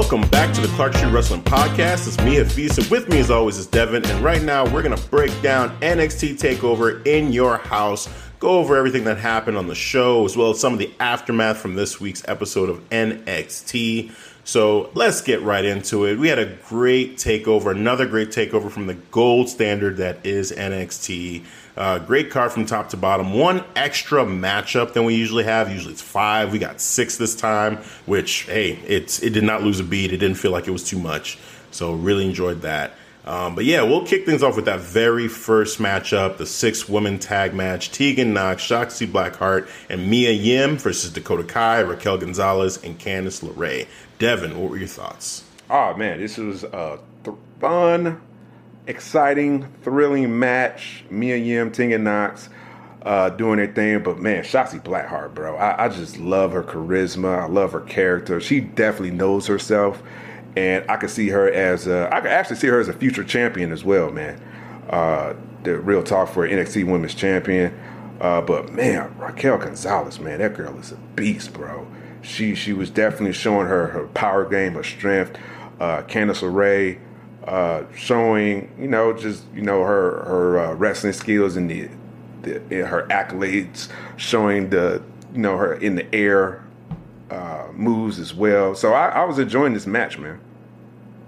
Welcome back to the Clark Street Wrestling Podcast. It's me, Hafiz, and with me as always is Devin. And right now we're going to break down NXT TakeOver in your house, go over everything that happened on the show, as well as some of the aftermath from this week's episode of NXT. So let's get right into it. We had a great takeover, another great takeover from the gold standard that is NXT. Uh, great card from top to bottom. One extra matchup than we usually have. Usually it's five. We got six this time, which hey, it's it did not lose a beat. It didn't feel like it was too much. So really enjoyed that. Um, but yeah, we'll kick things off with that very first matchup, the six women tag match: Tegan Nox, Shotzi Blackheart, and Mia Yim versus Dakota Kai, Raquel Gonzalez, and Candice LeRae. Devin, what were your thoughts? Oh man, this was a th- fun, exciting, thrilling match. Mia Yim, Tegan Nox uh, doing their thing, but man, Shotzi Blackheart, bro, I, I just love her charisma. I love her character. She definitely knows herself and I could see her as a, I could actually see her as a future champion as well, man. Uh, the real talk for NXT Women's Champion. Uh, but man, Raquel Gonzalez, man, that girl is a beast, bro. She she was definitely showing her her power game, her strength. Uh, Candice LeRae uh, showing, you know, just you know her her uh, wrestling skills and the, the her accolades, showing the you know her in the air uh, moves as well. So I, I, was enjoying this match, man.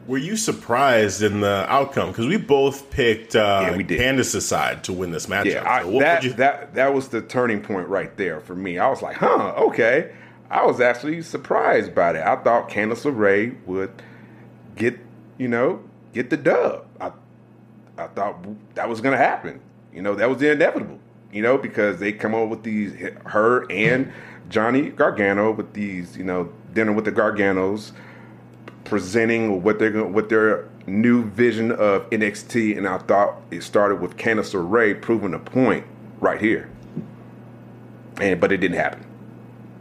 Were you surprised in the outcome? Because we both picked uh, yeah, we did. Candice's side to win this match. Yeah, I, so that you... that that was the turning point right there for me. I was like, huh, okay. I was actually surprised by that. I thought Candice LeRae would get, you know, get the dub. I I thought that was going to happen. You know, that was the inevitable. You know, because they come up with these her and Johnny Gargano with these, you know, dinner with the Garganos, presenting what they're what their new vision of NXT, and I thought it started with Candice LeRae proving a point right here, and but it didn't happen.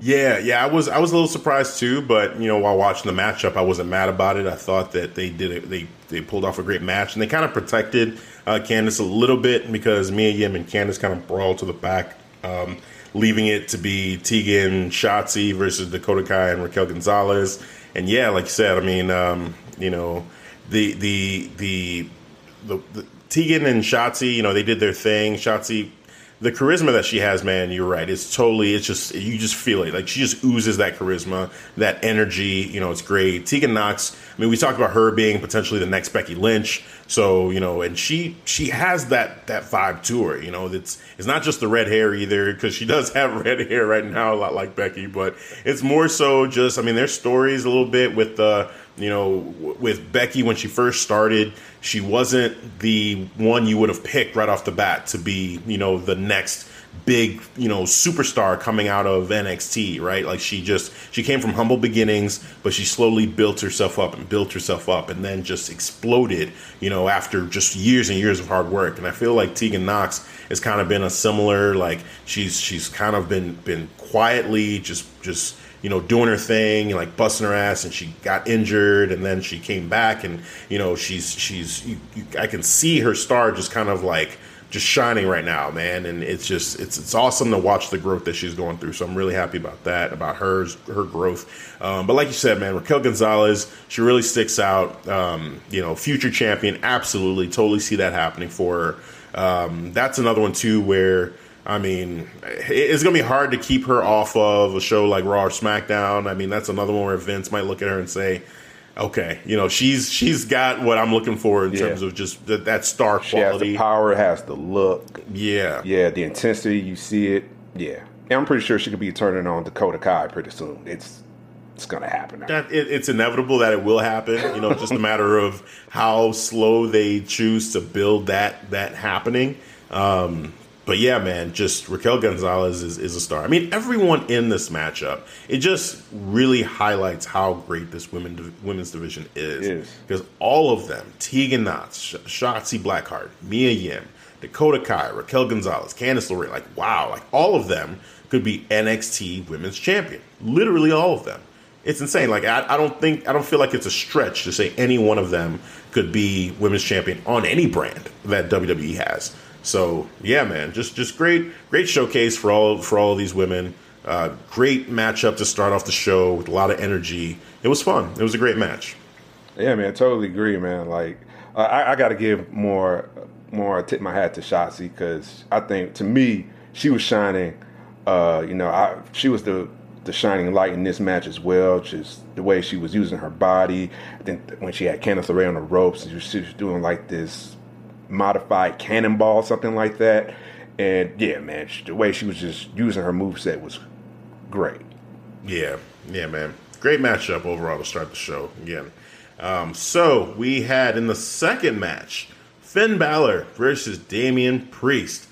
Yeah, yeah, I was I was a little surprised too, but you know, while watching the matchup, I wasn't mad about it. I thought that they did it. They they pulled off a great match, and they kind of protected uh, Candice a little bit because Mia Yim and Candice kind of brawled to the back. Um, leaving it to be Tegan Shotzi versus Dakota Kai and Raquel Gonzalez. And yeah, like you said, I mean, um, you know, the, the the the the Tegan and Shotzi, you know, they did their thing. Shotzi the charisma that she has, man, you're right. It's totally, it's just, you just feel it. Like she just oozes that charisma, that energy. You know, it's great. Tegan Nox, I mean, we talked about her being potentially the next Becky Lynch. So, you know, and she, she has that, that vibe to her. You know, it's, it's not just the red hair either, because she does have red hair right now, a lot like Becky, but it's more so just, I mean, there's stories a little bit with the, you know, with Becky when she first started, she wasn't the one you would have picked right off the bat to be, you know, the next big, you know, superstar coming out of NXT, right? Like she just she came from humble beginnings, but she slowly built herself up and built herself up and then just exploded, you know, after just years and years of hard work. And I feel like Tegan Nox has kind of been a similar like she's she's kind of been been quietly just just you know, doing her thing and like busting her ass, and she got injured, and then she came back, and you know, she's she's you, you, I can see her star just kind of like just shining right now, man, and it's just it's it's awesome to watch the growth that she's going through. So I'm really happy about that, about hers her growth. Um, but like you said, man, Raquel Gonzalez, she really sticks out. Um, you know, future champion, absolutely, totally see that happening for her. Um, that's another one too where I mean, it's going to be hard to keep her off of a show like Raw or SmackDown. I mean, that's another one where Vince might look at her and say, Okay, you know she's she's got what I'm looking for in Yeah. terms of just that, that star She has quality. the power, has the look. Yeah, Yeah, the intensity, you see it. Yeah. And I'm pretty sure she could be turning on Dakota Kai pretty soon. It's it's gonna happen. that it, it's inevitable that it will happen. You know, just a matter of how slow they choose to build that that happening. Um, but yeah, man, just Raquel Gonzalez is, is a star. I mean, everyone in this matchup, it just really highlights how great this women women's division is. Because all of them, Tegan Nox, Sh- Shotzi Blackheart, Mia Yim, Dakota Kai, Raquel Gonzalez, Candice LeRae, like wow, like all of them could be NXT Women's Champion. Literally all of them. It's insane. Like I, I don't think I don't feel like it's a stretch to say any one of them could be Women's Champion on any brand that WWE has. So yeah, man, just just great great showcase for all for all these women. Uh, great matchup to start off the show with a lot of energy. It was fun. It was a great match. Yeah, man, totally agree, man. Like, uh, I, I got to give more, more tip my hat to Shotzi because I think to me she was shining. Uh, you know, I, she was the the shining light in this match as well. Just the way she was using her body. I think when she had Candice LeRae on the ropes, she was doing like this modified cannonball, something like that. And yeah, man, the way she was just using her moveset was great. Yeah, yeah, man. Great matchup overall to start the show again. Um, so we had in the second match Finn Balor versus Damian Priest.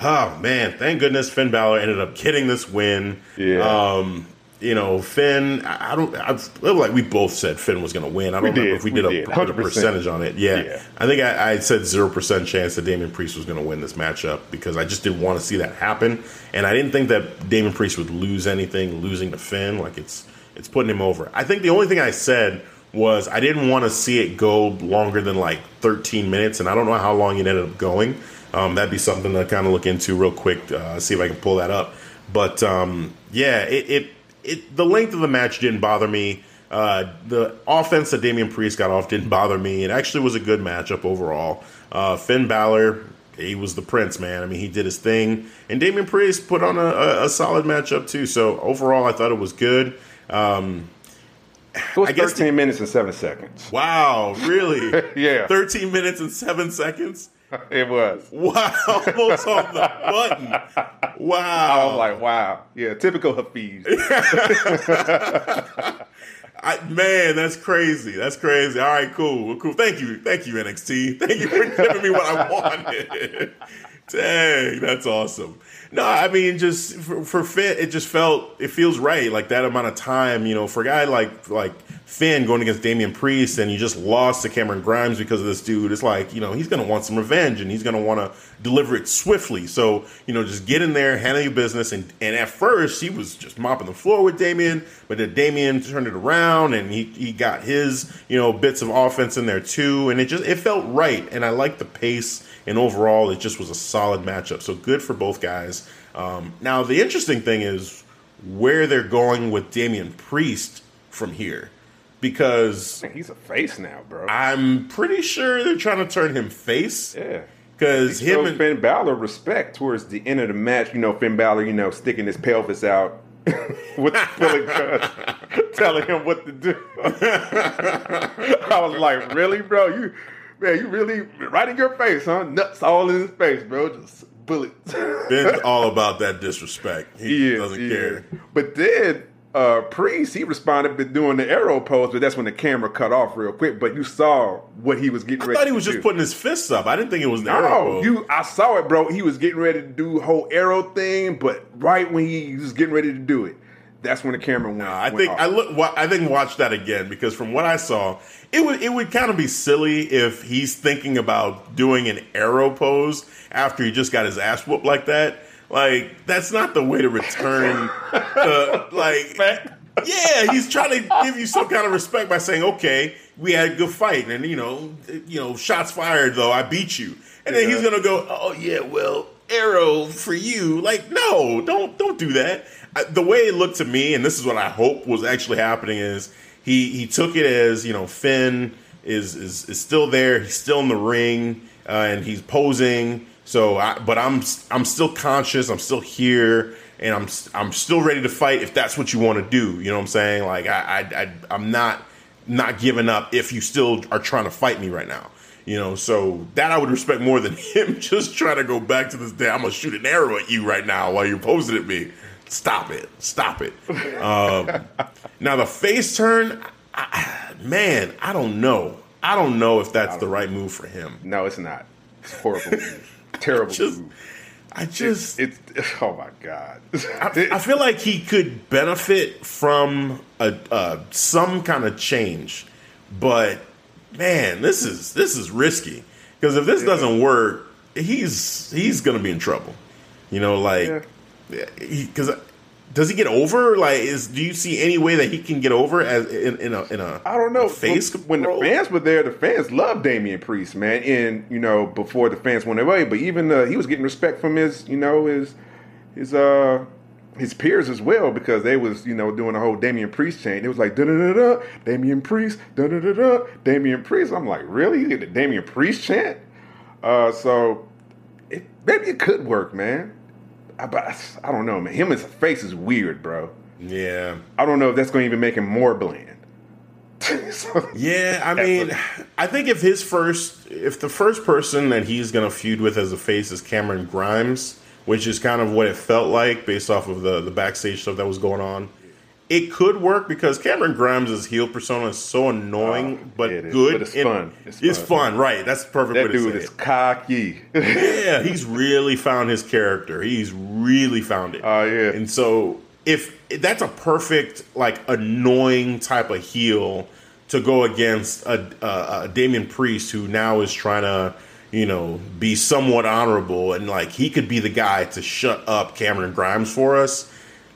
Oh man, thank goodness Finn Balor ended up getting this win. Yeah. Um, you know, Finn. I I don't. I feel like we both said Finn was going to win. I don't We remember did, if we we did, a, did, a 100%. percentage on it. Yeah, Yeah. I think I, I said zero percent chance that Damian Priest was going to win this matchup because I just didn't want to see that happen, and I didn't think that Damian Priest would lose anything, losing to Finn. Like it's it's putting him over. I think the only thing I said was I didn't want to see it go longer than like 13 minutes, and I don't know how long it ended up going. Um, that'd be something to kind of look into real quick, uh, see if I can pull that up. But um, yeah, it, it it the length of the match didn't bother me. Uh, the offense that Damian Priest got off didn't bother me. It actually was a good matchup overall. Uh, Finn Balor, he was the prince, man. I mean, he did his thing, and Damian Priest put on a, a, a solid matchup too. So overall, I thought it was good. Um, It was I guess 13 minutes and seven seconds. wow, really? Yeah. 13 minutes and seven seconds. It was. Wow, almost on the button. Wow. I was like, wow. Yeah, typical Hafiz. I, man, that's crazy. That's crazy. All right, cool. Cool. Thank you. Thank you, NXT. Thank you for giving me what I wanted. Dang, that's awesome. No, I mean, just for, for Finn, it just felt it feels right. Like that amount of time, you know, for a guy like like Finn going against Damian Priest, and you just lost to Cameron Grimes because of this dude. It's like you know he's gonna want some revenge, and he's gonna want to deliver it swiftly. So you know, just get in there, handle your business, and and at first he was just mopping the floor with Damian, but then Damian turned it around, and he he got his you know bits of offense in there too, and it just it felt right, and I like the pace and overall it just was a solid matchup. So good for both guys. Um, now the interesting thing is where they're going with Damian Priest from here, because He's a face now, bro. I'm pretty sure they're trying to turn him face. yeah. Because him and Finn Balor respect towards the end of the match. You know, Finn Balor, you know, sticking his pelvis out with gun, telling him what to do. I was like, really, bro? You, man, you really right in your face, huh? Nuts all in his face, bro. Just bullets. Finn's all about that disrespect. He, doesn't care. But then uh Priest, he responded by doing the arrow pose, but that's when the camera cut off real quick. But you saw what he was getting I ready I thought he was just do. putting his fists up. I didn't think it was the arrow. No, pose. you I saw it, bro. He was getting ready to do whole arrow thing, but right when he was getting ready to do it, that's when the camera went. I went think off. I look. I think watch that again because from what I saw, it would it would kind of be silly if he's thinking about doing an arrow pose after he just got his ass whooped like that. Like that's not the way to return. uh, like yeah, he's trying to give you some kind of respect by saying, "Okay, we had a good fight, and you know, you know, shots fired. Though I beat you," and then he's gonna go, "Oh yeah, well, arrow for you." Like, no, don't don't do that. The way it looked to me, and this is what I hope was actually happening, is he he took it as you know Finn is is is still there, he's still in the ring, uh, and he's posing. So, I, but I'm I'm still conscious, I'm still here, and I'm I'm still ready to fight if that's what you want to do. You know what I'm saying? Like I I, I I'm not not giving up if you still are trying to fight me right now. You know, so that I would respect more than him just trying to go back to this day. I'm gonna shoot an arrow at you right now while you're posing at me. Stop it! Stop it! Um, now the face turn, I, man, I don't know. I don't know if that's the right move for him. No, it's not. It's horrible. Terrible Just- move. I just, It's, it's oh my god. I, I feel like he could benefit from a uh, some kind of change, but man, this is this is risky because if this doesn't work, he's he's gonna be in trouble. You know, like because does he get over? Like, is do you see any way that he can get over as in, in a in a I don't know. face when the fans were there, the fans loved Damian Priest, man. And you know, before the fans went away, but even uh, he was getting respect from his, you know, his his uh his peers as well because they was you know doing the whole Damian Priest chant. It was like da da da da Damian Priest da da da da Damian Priest. I'm like, really? You get the Damian Priest chant? Uh, so it, maybe it could work, man. I, but I don't know, man. Him a face is weird, bro. Yeah, I don't know if that's going to even make him more bland. So- Yeah, I mean, I think if his first, if the first person that he's going to feud with as a face is Cameron Grimes, which is kind of what it felt like based off of the the backstage stuff that was going on, it could work because Cameron Grimes' heel persona is so annoying, Oh, but it good. but it's fun. It's It's, fun. fun. right? That's the perfect That way to dude is it. cocky. Yeah, he's really found his character. He's really found it. Oh, yeah. And so if that's a perfect like annoying type of heel to go against a, a, a Damian Priest who now is trying to you know be somewhat honorable and like he could be the guy to shut up Cameron Grimes for us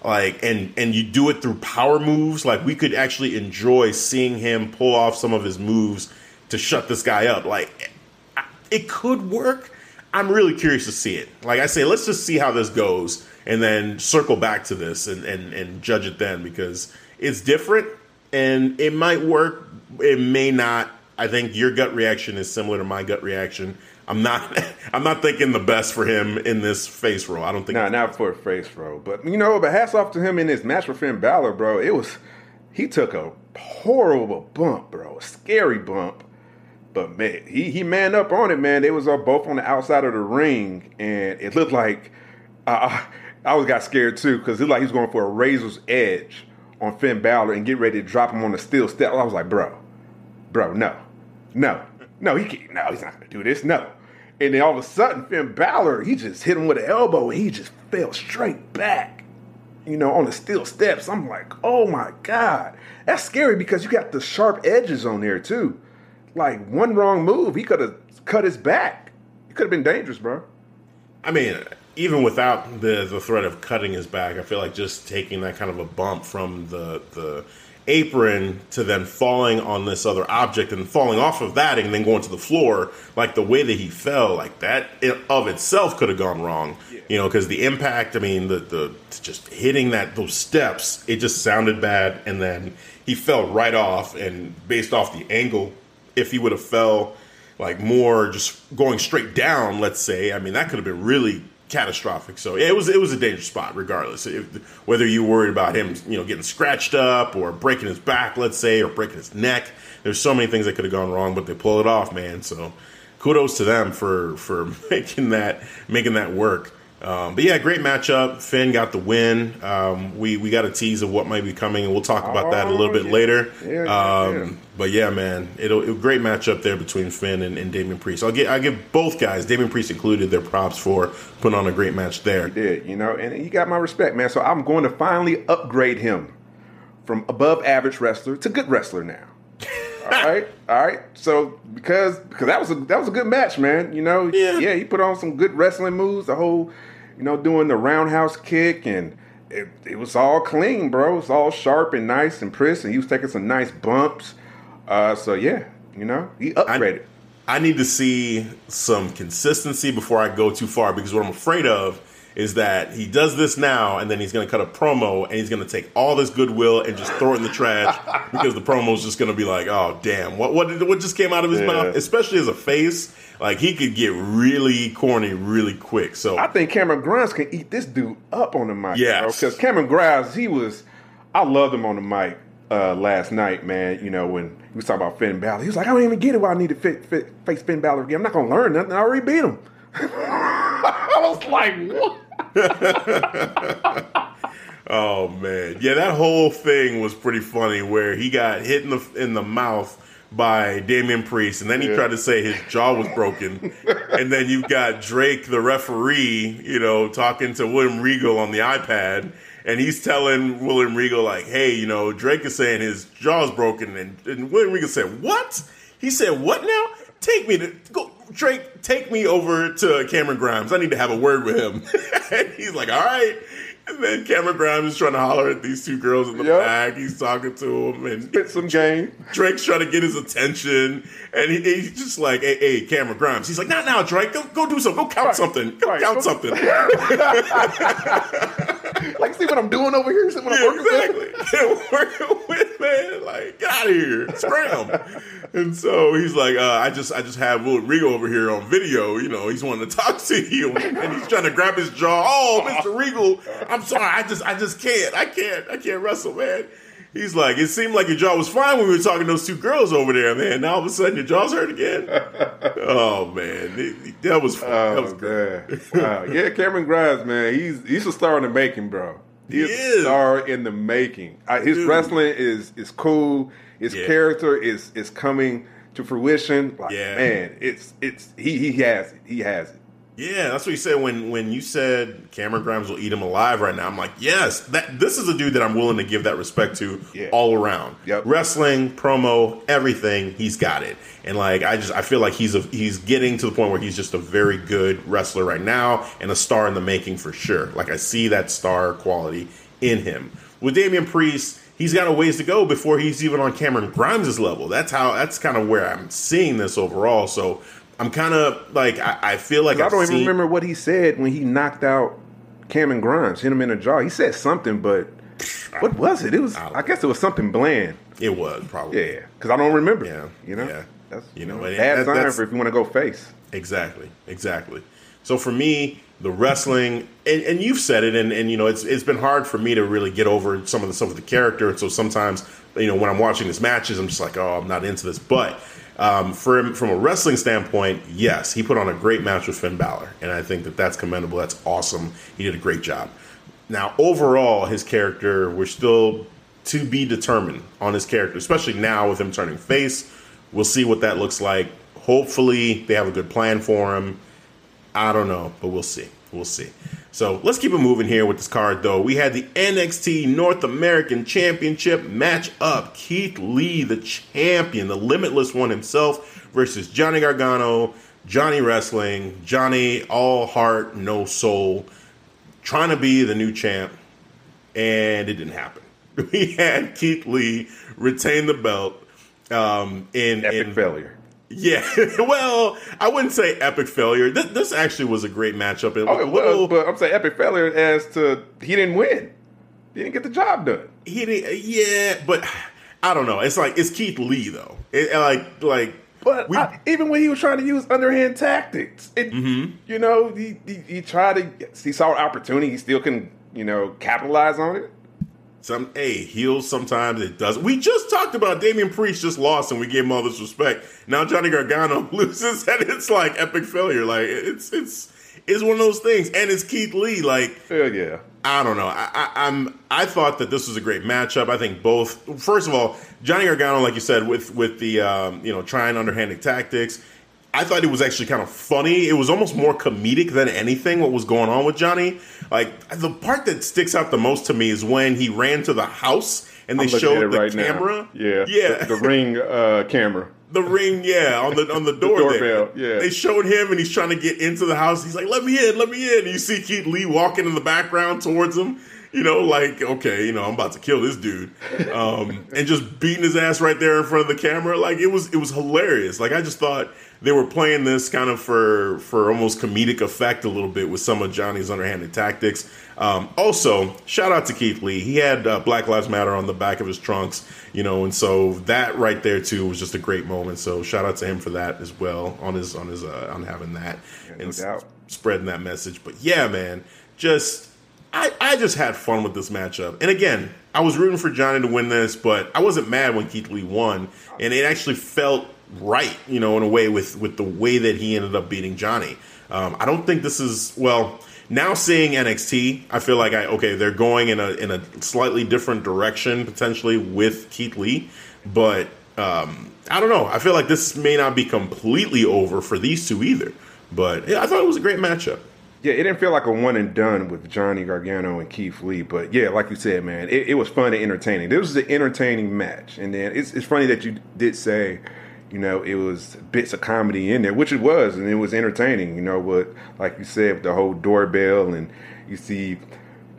like and and you do it through power moves like we could actually enjoy seeing him pull off some of his moves to shut this guy up like it could work. I'm really curious to see it. Like I say, let's just see how this goes and then circle back to this and, and, and judge it then because it's different and it might work. It may not. I think your gut reaction is similar to my gut reaction. I'm not I'm not thinking the best for him in this face role. I don't think nah, not for a face role. But you know, but hats off to him in his match with Finn Balor, bro. It was he took a horrible bump, bro. A scary bump. But man, he he manned up on it, man. They was uh, both on the outside of the ring, and it looked like uh, I was got scared too because it looked like he was going for a razor's edge on Finn Balor and get ready to drop him on the steel step. I was like, bro, bro, no, no, no, he can't, no, he's not gonna do this, no. And then all of a sudden, Finn Balor, he just hit him with an elbow and he just fell straight back, you know, on the steel steps. I'm like, oh my God. That's scary because you got the sharp edges on there too. Like one wrong move, he could have cut his back. It could have been dangerous, bro. I mean, even without the the threat of cutting his back, I feel like just taking that kind of a bump from the the apron to then falling on this other object and falling off of that and then going to the floor, like the way that he fell, like that in- of itself could have gone wrong. You know, because the impact, I mean, the the just hitting that those steps, it just sounded bad, and then he fell right off, and based off the angle, if he would have fell like more just going straight down, let's say, I mean that could have been really catastrophic. So yeah, it was it was a dangerous spot, regardless. If, whether you worried about him, you know, getting scratched up or breaking his back, let's say, or breaking his neck. There's so many things that could have gone wrong, but they pull it off, man. So kudos to them for for making that making that work. Um, but yeah, great matchup. Finn got the win. Um, we we got a tease of what might be coming, and we'll talk about that a little Oh, bit yeah. later. Yeah, um, yeah. But yeah, man, it'll, it'll great matchup there between Finn and, and Damian Priest. I'll get I give both guys, Damian Priest included, their props for putting on a great match there. did, you know, and he got my respect, man. So I'm going to finally upgrade him from above average wrestler to good wrestler now. All right, all right. So because because that was a that was a good match, man. You know, Yeah. yeah, he put on some good wrestling moves. The whole, you know, doing the roundhouse kick and. It, it was all clean, bro. It was all sharp and nice and crisp, and he was taking some nice bumps. Uh, so yeah, you know, he upgraded. I need to see some consistency before I go too far because what I'm afraid of is that he does this now and then he's going to cut a promo and he's going to take all this goodwill and just throw it in the trash because the promo is just going to be like, oh damn, what what did, what just came out of his Yeah. mouth? Especially as a face, like he could get really corny really quick. So I think Cameron Grimes can eat this dude up on the mic. Yes. Because Cameron Grimes, he was, I loved him on the mic. uh, last night, man. You know when he was talking about Finn Balor, he was like, "I don't even get it. Why I need to fit, fit, face Finn Balor again. I'm not gonna learn nothing. I already beat him." I was like, "What?" Oh man, yeah, that whole thing was pretty funny. Where he got hit in the in the mouth by Damian Priest, and then he Yeah. tried to say his jaw was broken, and then you've got Drake, the referee, you know, talking to William Regal on the iPad, and he's telling William Regal like, "Hey, you know, Drake is saying his jaw's broken," and, and William Regal said, "What?" He said, "What now? Take me to go." Drake, take me over to Cameron Grimes. I need to have a word with him. and he's like, all right. And then Cameron Grimes is trying to holler at these two girls in the Yep. back. He's talking to them, and Spit some game. Drake's trying to get his attention, and he, he's just like, "Hey, hey, Cameron Grimes." He's like, "Not now, Drake. Go, go do something. Go count Right. something. Go Right. count something." Like, see what I'm doing over here? See what I'm Yeah, working with? exactly. Yeah, working with man, like get out of here, scram. and so he's like, uh, I just, I just have Will Regal over here on video. You know, he's wanting to talk to you, and he's trying to grab his jaw. Oh, Mister Regal, I'm sorry, I just, I just can't, I can't, I can't wrestle, man. He's like, it seemed like your jaw was fine when we were talking to those two girls over there, man. Now all of a sudden your jaw's hurt again. oh man, It- that was fun. that was Oh, great. Wow. yeah, Cameron Grimes, man, he's he's a star in the making, bro. He, He is, a star in the making. Uh, his Dude. wrestling is is cool. His Yeah. character is is coming to fruition. Like, Yeah. man, it's it's he he has it. He has it. Yeah, that's what you said when when you said Cameron Grimes will eat him alive right now. I'm like, yes, that this is a dude that I'm willing to give that respect to Yeah. all around. Yep. Wrestling, promo, everything, he's got it. And like I just I feel like he's a he's getting to the point where he's just a very good wrestler right now and a star in the making for sure. Like I see that star quality in him. With Damian Priest, he's got a ways to go before he's even on Cameron Grimes' level. That's how that's kind of where I'm seeing this overall. So I'm kind of like I, I feel like I don't even remember what he said when he knocked out Cameron Grimes, hit him in the jaw. He said something, but what was it? It was I I guess it was something bland. It was probably Yeah, because I don't remember. Yeah, you know, yeah. that's You know, you know, bad that- sign for if you want to go face. exactly, exactly. So for me, the wrestling, and, and you've said it, and, and you know, it's it's been hard for me to really get over some of the stuff with the character. And so sometimes, you know, when I'm watching these matches, I'm just like, oh, I'm not into this. But um, from from a wrestling standpoint, yes, he put on a great match with Finn Balor, and I think that that's commendable. That's awesome. He did a great job. Now, overall, his character, we're still to be determined on his character, especially now with him turning face. We'll see what that looks like. Hopefully, they have a good plan for him. I don't know, but we'll see. We'll see. So let's keep it moving here with this card, though. We had the NXT North American Championship match up. Keith Lee, the champion, the limitless one himself, versus Johnny Gargano, Johnny Wrestling, Johnny all heart, no soul, trying to be the new champ, and it didn't happen. We had Keith Lee retain the belt. Um, in Epic in, failure. Yeah, well, I wouldn't say epic failure. This, this actually was a great matchup. It was Oh, well, but I'm saying epic failure as to he didn't win. He didn't get the job done. he didn't, yeah, but I don't know. It's like it's Keith Lee though. It, like like But we, I- even when he was trying to use underhand tactics, it, Mm-hmm. you know, he, he he tried to he saw an opportunity. He still can you know capitalize on it. Some hey heels sometimes it doesn't. We just talked about Damian Priest just lost and we gave him all this respect. Now Johnny Gargano loses and it's like epic failure. Like it's it's it's one of those things, and it's Keith Lee. Like Hell yeah. I don't know. I, I, I'm. I thought that this was a great matchup. I think both. First of all, Johnny Gargano, like you said, with with the um, you know trying underhanded tactics. I thought it was actually kind of funny. It was almost more comedic than anything. What was going on with Johnny? Like the part that sticks out the most to me is when he ran to the house and they showed the right camera. now. Yeah, yeah, The, the ring uh, camera. the ring, yeah, on the on the door doorbell, there. yeah. They showed him and he's trying to get into the house. He's like, "Let me in, let me in." And you see Keith Lee walking in the background towards him. You know, like, okay, you know, I'm about to kill this dude, um, and just beating his ass right there in front of the camera. Like it was, it was hilarious. Like I just thought they were playing this kind of for for almost comedic effect a little bit with some of Johnny's underhanded tactics. Um, also, shout out to Keith Lee. He had uh, Black Lives Matter on the back of his trunks, you know, and so that right there too was just a great moment. So shout out to him for that as well on his on his uh, on having that no and s- spreading that message. But yeah, man, just I, I just had fun with this matchup. And again, I was rooting for Johnny to win this, but I wasn't mad when Keith Lee won. And it actually felt right, you know, in a way with, with the way that he ended up beating Johnny. Um, I don't think this is, well, now seeing NXT, I feel like I okay, they're going in a in a slightly different direction potentially with Keith Lee, but um, I don't know. I feel like this may not be completely over for these two either. But yeah, I thought it was a great matchup. Yeah, it didn't feel like a one and done with Johnny Gargano and Keith Lee, but yeah, like you said, man, it, it was fun and entertaining. This was an entertaining match, and then it's, it's funny that you did say, you know, it was bits of comedy in there, which it was, and it was entertaining. You know, what like you said, the whole doorbell, and you see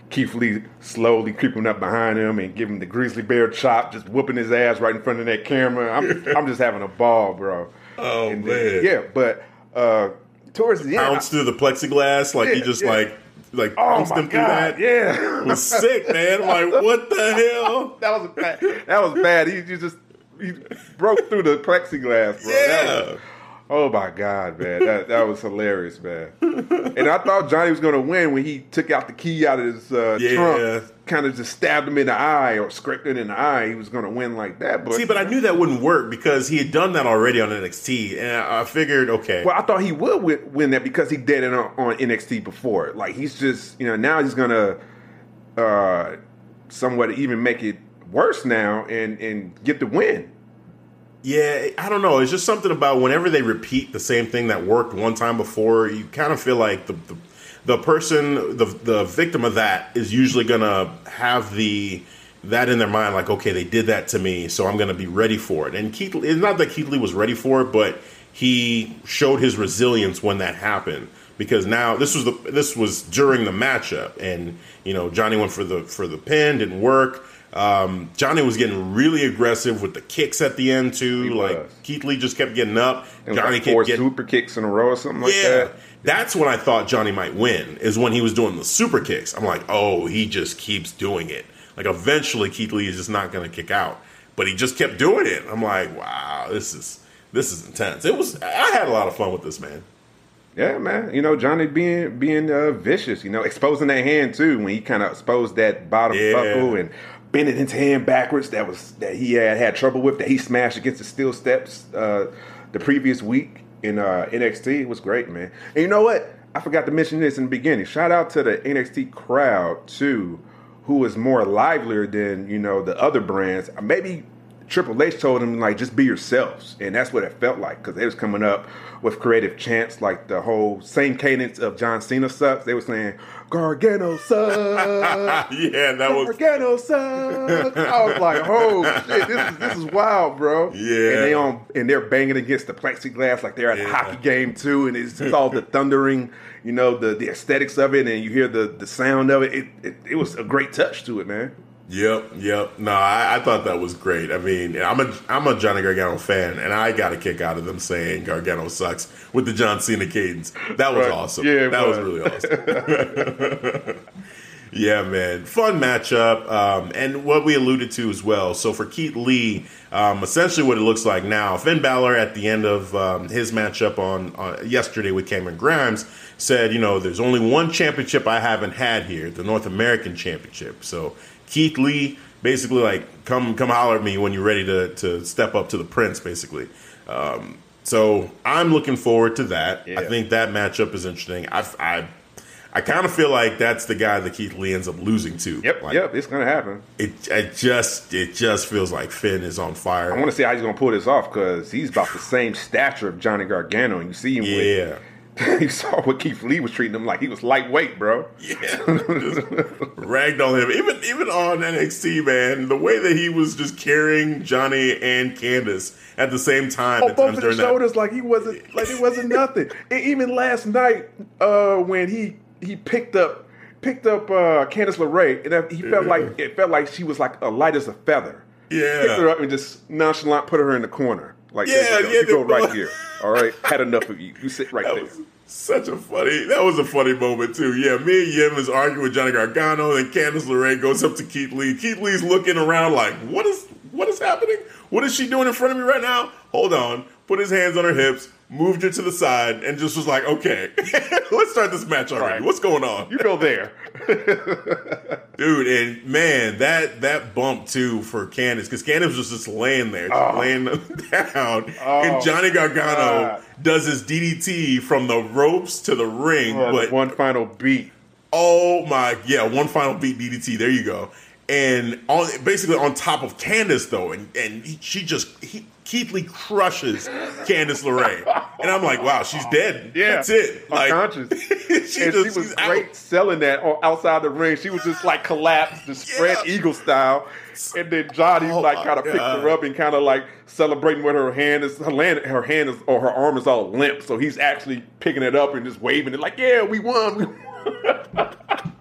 Keith Lee slowly creeping up behind him and giving the grizzly bear chop, just whooping his ass right in front of that camera. I'm, I'm just having a ball, bro. Oh And man, then- yeah, but uh, towards the end, bounced through the plexiglass like he just yeah. like like oh my him through god, that. yeah, It was sick, man. I'm like, what the hell? that was bad. That was bad. He, he just he broke through the plexiglass, bro. That Yeah. Oh my god, man, that that was hilarious, man. And I thought Johnny was going to win when he took out the key out of his uh, Yeah. trunk, kind of just stabbed him in the eye or scraped it in the eye. He was going to win like that, but See, but I knew that wouldn't work because he had done that already on NXT, and I I figured, okay, Well, I thought he would win, win that because he did it on, on NXT before. Like he's just, you know, now he's gonna uh, somewhat even make it worse now and and get the win. Yeah, I don't know. It's just something about whenever they repeat the same thing that worked one time before, you kind of feel like the the, the person, the the victim of that, is usually gonna have the that in their mind, like, okay, they did that to me, so I'm gonna be ready for it. And Keith, it's not that Keith Lee was ready for it, but he showed his resilience when that happened because now this was the this was during the matchup, and you know Johnny went for the for the pin, didn't work. Um, Johnny was getting really aggressive with the kicks at the end too. He like was. Keith Lee just kept getting up. Was Johnny like four kept getting super kicks in a row or something like yeah. that. That's when I thought Johnny might win. Is when he was doing the super kicks. I'm like, oh, he just keeps doing it. Like eventually Keith Lee is just not going to kick out, but he just kept doing it. I'm like, wow, this is this is intense. It was. I had a lot of fun with this man. Yeah, man. You know, Johnny being being uh, vicious. You know, exposing that hand too when he kind of exposed that bottom Yeah. buckle and bending his hand backwards. That was that he had had trouble with. That he smashed against the steel steps uh, the previous week in uh, NXT. It was great, man. And you know what? I forgot to mention this in the beginning. Shout out to the NXT crowd too, who was more livelier than you know the other brands. Maybe Triple H told them like just be yourselves, and that's what it felt like because they was coming up with creative chants like the whole same cadence of John Cena sucks. They were saying Gargano sucks, yeah, that was Gargano sucks. I was like, oh shit, this is this is wild, bro. Yeah. and they on and they're banging against the plexiglass like they're at a hockey game too, and it's all the thundering, you know, the the aesthetics of it, and you hear the the sound of it. It it, it was a great touch to it, man. Yep, yep. No, I, I thought that was great. I mean, I'm a I'm a Johnny Gargano fan, and I got a kick out of them saying Gargano sucks with the John Cena cadence. That was Right. awesome. Yeah, that was. was. really awesome. yeah, man, fun matchup, um, and what we alluded to as well. So for Keith Lee, um, essentially what it looks like now, Finn Balor at the end of um, his matchup on, on yesterday with Cameron Grimes said, you know, there's only one championship I haven't had here, the North American Championship. So Keith Lee basically like come come holler at me when you're ready to to step up to the Prince, basically. Um, so I'm looking forward to that. I think that matchup is interesting. I I, I kind of feel like that's the guy that Keith Lee ends up losing to. Yep, Like, yep, it's gonna happen. It, it just it just feels like Finn is on fire. I want to see how he's gonna pull this off because he's about the same stature of Johnny Gargano, and you see him yeah. with. you saw what Keith Lee was treating him like he was lightweight, bro. Yeah, just ragged on him. Even even on NXT, man, the way that he was just carrying Johnny and Candice at the same time. on at both times of the during that- shoulders like he wasn't like it wasn't nothing. And even last night, uh, when he he picked up picked up uh, Candice LeRae, and he felt like it felt like she was like a light as a feather. Yeah, picked her up and just nonchalant put her in the corner. Like Yeah, you go. yeah, you go right here. All right, had enough of you. You sit right that there. such a funny. That was a funny moment too. Yeah, Mia Yim is arguing with Johnny Gargano, and Candice LeRae goes up to Keith Lee. Keith Lee's looking around like, "What is what is happening? What is she doing in front of me right now? Hold on." Put his hands on her hips, moved her to the side, and just was like, "Okay, let's start this match already. Right. What's going on?" You go there. dude. And man, that that bump too for Candice because Candice was just laying there, just Oh. laying down, Oh, and Johnny Gargano God. does his DDT from the ropes to the ring. Uh, but one final beat. oh my, yeah, one final beat DDT. There you go. And on basically on top of Candice though, and and he, she just he, Keith Lee crushes Candice LeRae, and I'm like, wow, she's dead. Yeah, that's it. Like unconscious. she and just she was she's out. great selling that outside the ring. She was just like collapsed, the spread Yeah. eagle style. And then Johnny Oh like kind of picked her up and kind of like celebrating with her hand is her land, her hand is or her arm is all limp, so he's actually picking it up and just waving it like, "Yeah, we won." We won.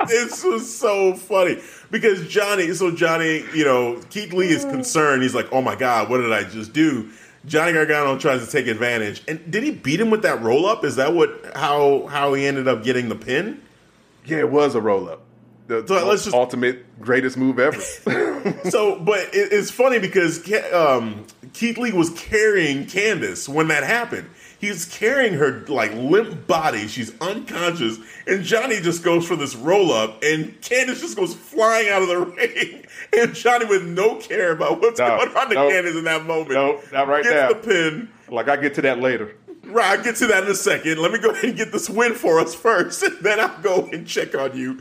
This was so funny because Johnny, so Johnny, you know, Keith Lee is concerned. He's like, "Oh my god, what did I just do?" Johnny Gargano tries to take advantage, and did he beat him with that roll up? Is that what how how he ended up getting the pin? yeah, it was a roll up. The So let's just- ultimate greatest move ever. So, but it, it's funny because um, Keith Lee was carrying Candice when that happened. He's carrying her like limp body. She's unconscious, and Johnny just goes for this roll up, and Candice just goes flying out of the ring, and Johnny with no care about what's No, going on to no. Candice in that moment. No, not right gets now. the pin. like I get to that later. Right, I'll get to that in a second. Let me go ahead and get this win for us first, and then I'll go and check on you.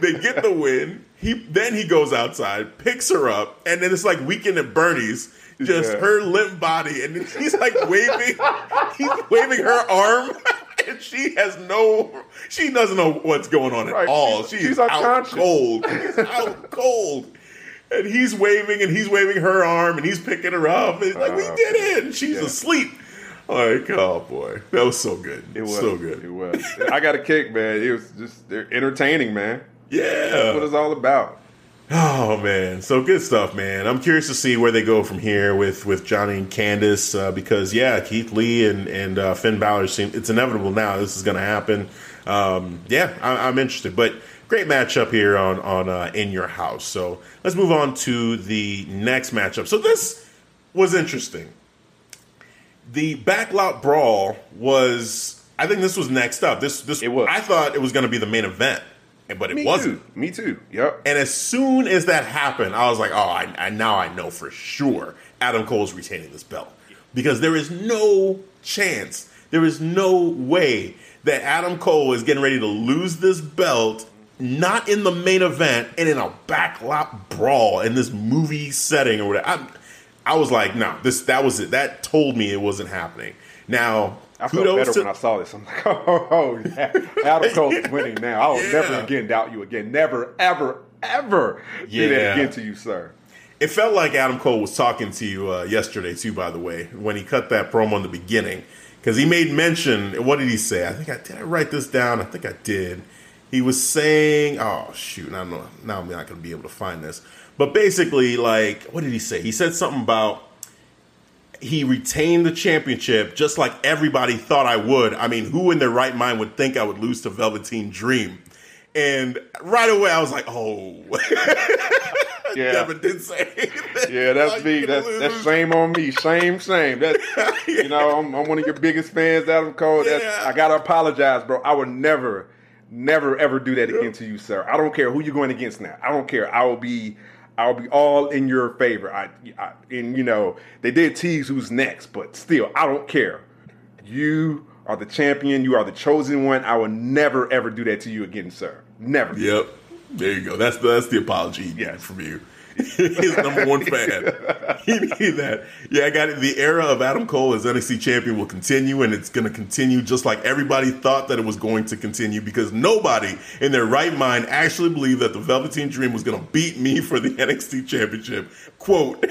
they get the win. He then he goes outside, picks her up, and then it's like weekend at Bernie's. Just Yeah. her limp body, and he's like waving, he's waving her arm, and she has no, she doesn't know what's going on at Right, all. she's- She she's out cold, She's out cold, and he's waving, and he's waving her arm, and he's picking her up, and he's like, "We Uh, did it!" And she's yeah. asleep. Like, oh boy, that was so good. It was so good. It was. I got a kick, man. It was just entertaining, man. That's what Yeah. it's all about. Oh man, so good stuff, man. I'm curious to see where they go from here with with Johnny and Candice uh, because yeah, Keith Lee and and uh, Finn Balor seem it's inevitable now. This is going to happen. Um, yeah, I, I'm interested, but great matchup here on on uh, in your house. So let's move on to the next matchup. So this was interesting. The backlot brawl was. I think this was next up. This this It was. I thought it was going to be the main event, but it Me wasn't. too. Me too. Yep. And as soon as that happened, I was like, oh, I, I now I know for sure Adam Cole's retaining this belt because there is no chance, there is no way that Adam Cole is getting ready to lose this belt. Not in the main event and in a backlot brawl in this movie setting or whatever. I, I was like, no, this that was it. That told me it wasn't happening. Now, I felt kudos better to when I saw this. I'm like, oh, oh yeah. Adam Cole is winning now. I will Yeah. never again doubt you again. Never, ever, ever do Yeah. that again to you, sir. It felt like Adam Cole was talking to you uh, yesterday too. By the way, when he cut that promo in the beginning, because he made mention. What did he say? I think I did. I write this down. I think I did. He was saying, "Oh shoot, I don't know. Now I'm not going to be able to find this." But basically, like, what did he say? He said something about he retained the championship just like everybody thought I would. I mean, who in their right mind would think I would lose to Velveteen Dream? And right away, I was like, "Oh." Yeah. Devin did say. Yeah, that's Like, me. That's that's shame on me. Same, shame. That's you know, I'm, I'm one of your biggest fans, Adam Cole. That's, Yeah. I gotta apologize, bro. I would never, never, ever do that again to you, sir. I don't care who you're going against now. I don't care. I will be, I will be all in your favor. I, I and you know, they did tease who's next, but still, I don't care. You are the champion. You are the chosen one. I will never ever do that to you again, sir. Never. Yep. There you go. That's that's the apology needed from you. His number one fan. He needed that. Yeah, I got it. The era of Adam Cole as NXT champion will continue, and it's going to continue just like everybody thought that it was going to continue because nobody in their right mind actually believed that the Velveteen Dream was going to beat me for the NXT championship. Quote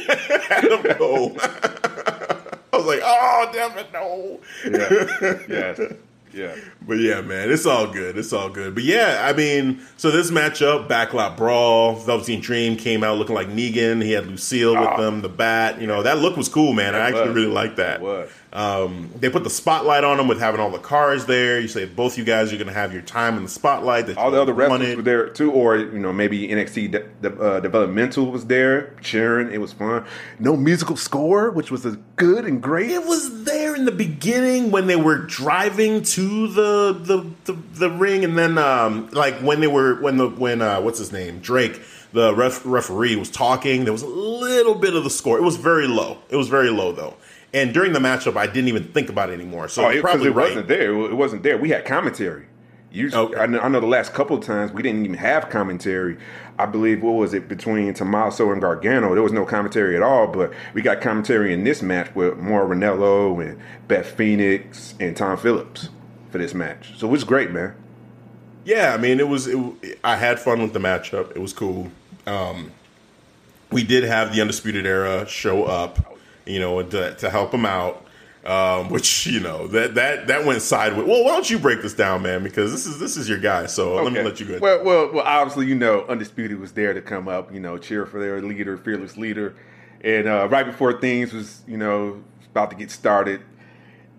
Adam Cole. I was like, oh, damn it, no. Yeah. yes. Yeah. But yeah, man, it's all good. It's all good. But yeah, I mean, so this matchup, Backlot Brawl, Velveteen Dream came out looking like Negan. He had Lucille with Ah. them, the bat. You know, that look was cool, man. I actually was. really like that. It was. Um, they put the spotlight on him with having all the cars there. You say both you guys are going to have your time in the spotlight. That All the other wrestlers wanted. were there too, or you know maybe NXT de- de- uh, developmental was there cheering. It was fun. No musical score, which was a good and great. It was there in the beginning when they were driving to the the, the, the ring, and then um, like when they were when the when uh, what's his name Drake the ref, referee was talking. There was a little bit of the score. It was very low. It was very low though. And during the matchup, I didn't even think about it anymore. So Oh, you're probably it right. wasn't there. It wasn't there. We had commentary. Usually, Okay. I, know, I know the last couple of times we didn't even have commentary. I believe what was it between Tommaso and Gargano? There was no commentary at all, but we got commentary in this match with Mauro Ranallo and Beth Phoenix and Tom Phillips for this match. So it was great, man. Yeah, I mean, it was. It, I had fun with the matchup. It was cool. Um, we did have the Undisputed Era show up, you know, to, to help him out. Um, which you know that that that went sideways. Well, why don't you break this down, man? Because this is this is your guy. So let me let you go. Well, well, well. Obviously, you know, Undisputed was there to come up, you know, cheer for their leader, fearless leader. And uh, right before things was, you know, about to get started,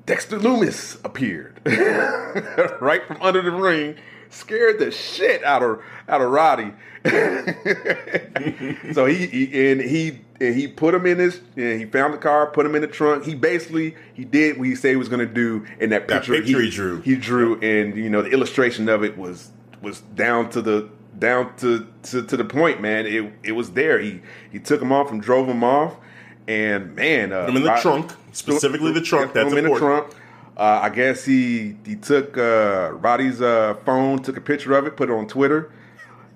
Dexter Lumis appeared right from under the ring, scared the shit out of out of Roddy. so he, he and he and he put him in his and he found the car, put him in the trunk. He basically he did what he said he was going to do in that That picture. picture he drew. He drew, and you know the illustration of it was was down to the down to to, to the point, man. It it was there. He he took him off and drove him off, and man, uh, Put him in the Rod- trunk, specifically the trunk. That's him in the important. trunk. Uh, I guess he he took uh, Roddy's uh, phone, took a picture of it, put it on Twitter.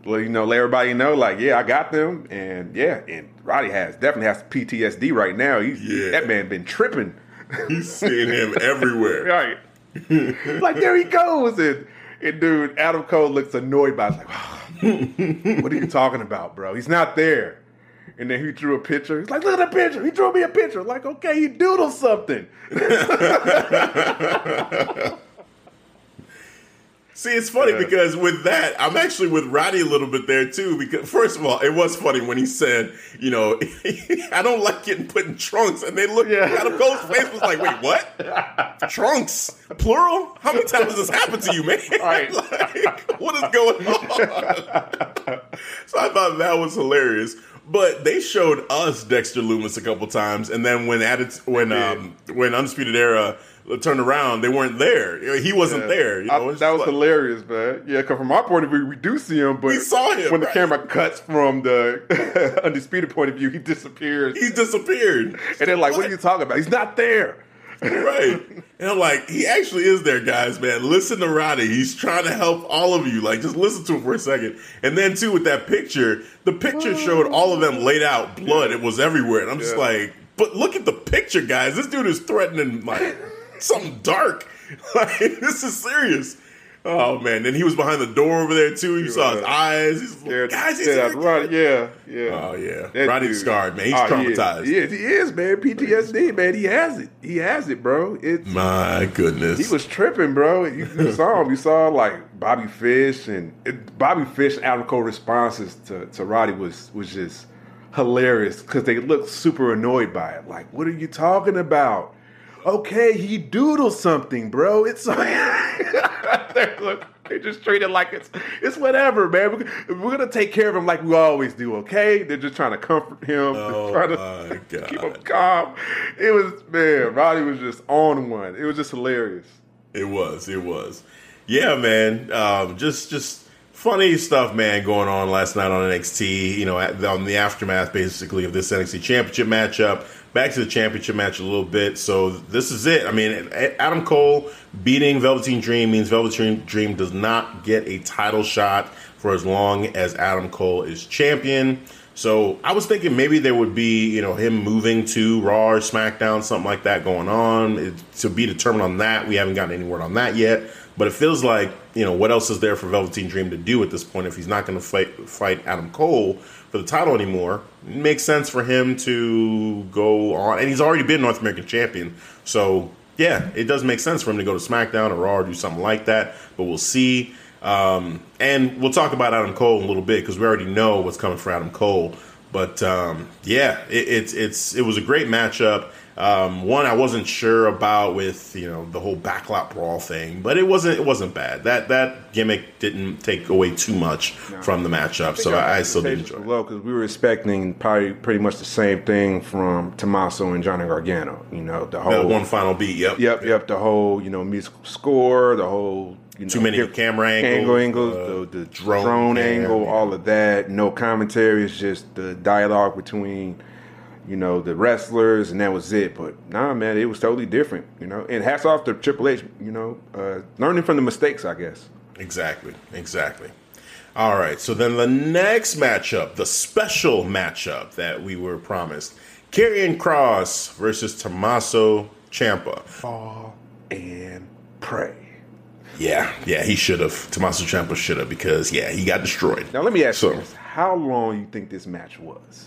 Let you know, let everybody know, like, yeah, I got them, and yeah, and Roddy has definitely has PTSD right now. He's, Yeah. that man been tripping. He's seeing him everywhere. Right. like there he goes, and, and dude, Adam Cole looks annoyed by it. Like, what are you talking about, bro? He's not there. And then he drew a picture. He's like, look at the picture. He drew me a picture. Like, okay, he doodled something. See, it's funny because with that, I'm actually with Roddy a little bit there too. Because first of all, it was funny when he said, you know, I don't like getting put in trunks, and they looked. Yeah. Adam Cole's face was like, wait, what? trunks, plural? How many times has this happened to you, man? Right. like, what is going on? so I thought that was hilarious. But they showed us Dexter Lumis a couple times, and then when added when um, when Undisputed Era turned around, they weren't there. He wasn't there. You know, It's that was like- hilarious, man. Yeah, because from our point of view, we do see him, but We saw him, when the camera cuts from the undisputed point of view, he disappears. He disappeared. and they're like, "What are you talking about? He's not there." right. And I'm like, he actually is there, guys, man. Listen to Roddy. He's trying to help all of you. Like, just listen to him for a second. And then, too, with that picture, the picture showed all of them laid out blood. It was everywhere. And I'm just Yeah. like, but look at the picture, guys. This dude is threatening, like, something dark. Like, this is serious. Oh, man. Then he was behind the door over there, too. You saw his Yeah. eyes. He's Yeah, guys, he's yeah, here. Roddy, yeah, yeah. Oh, yeah. That Roddy's scarred, man. He's Oh, traumatized. He he is, man. PTSD, man. He has it. He has it, bro. It's My goodness. he was tripping, bro. You, you saw him. You saw like Bobby Fish and it, Bobby Fish Cole responses to, to Roddy was was just hilarious because they looked super annoyed by it. Like, what are you talking about? Okay, he doodled something, bro. It's they look- they just treat it like it's it's whatever, man. We're, we're gonna take care of him like we always do. Okay, they're just trying to comfort him, Oh, trying to God. keep him calm. It was man, Roddy was just on one. It was just hilarious. It was. It was. Yeah, man. Um, just just funny stuff, man, going on last night on NXT. You know, at- on the aftermath, basically, of this NXT Championship matchup. Back to the championship match a little bit. So this is it. I mean, Adam Cole beating Velveteen Dream means Velveteen Dream does not get a title shot for as long as Adam Cole is champion. So I was thinking maybe there would be, you know, him moving to Raw or SmackDown, something like that going on. It, to be determined on that. We haven't gotten any word on that yet. But it feels like, you know, what else is there for Velveteen Dream to do at this point if he's not going to fight fight Adam Cole for the title anymore? It makes sense for him to go on, and he's already been North American champion. So yeah, it does make sense for him to go to SmackDown or Raw or do something like that. But we'll see. Um, and we'll talk about Adam Cole in a little bit because we already know what's coming for Adam Cole. But um, yeah, it, it's it's it was a great matchup. Um, one I wasn't sure about with you know the whole backlot brawl thing, but it wasn't it wasn't bad. That that gimmick didn't take away too much from the matchup, so I, I still did enjoy. it. Low because we were expecting probably pretty much the same thing from Tommaso and Johnny Gargano. You know the whole That one final beat, yep, Yep, yep. The whole you know musical score, the whole you know, Too many camera angle angles, angles, uh, the, the drone drone, angle, yeah. all of that. No commentary. It's just the dialogue between you know the wrestlers, and that was it. But nah, man, it was totally different. You know, and hats off to Triple H. You know, uh, learning from the mistakes, I guess. Exactly, exactly. All right, so then the next matchup, the special matchup that we were promised, Karrion Cross versus Tommaso Ciampa. Fall and pray. Yeah, yeah, he should have. Tommaso Ciampa should have because yeah, he got destroyed. Now let me ask So- you this: How long you think this match was?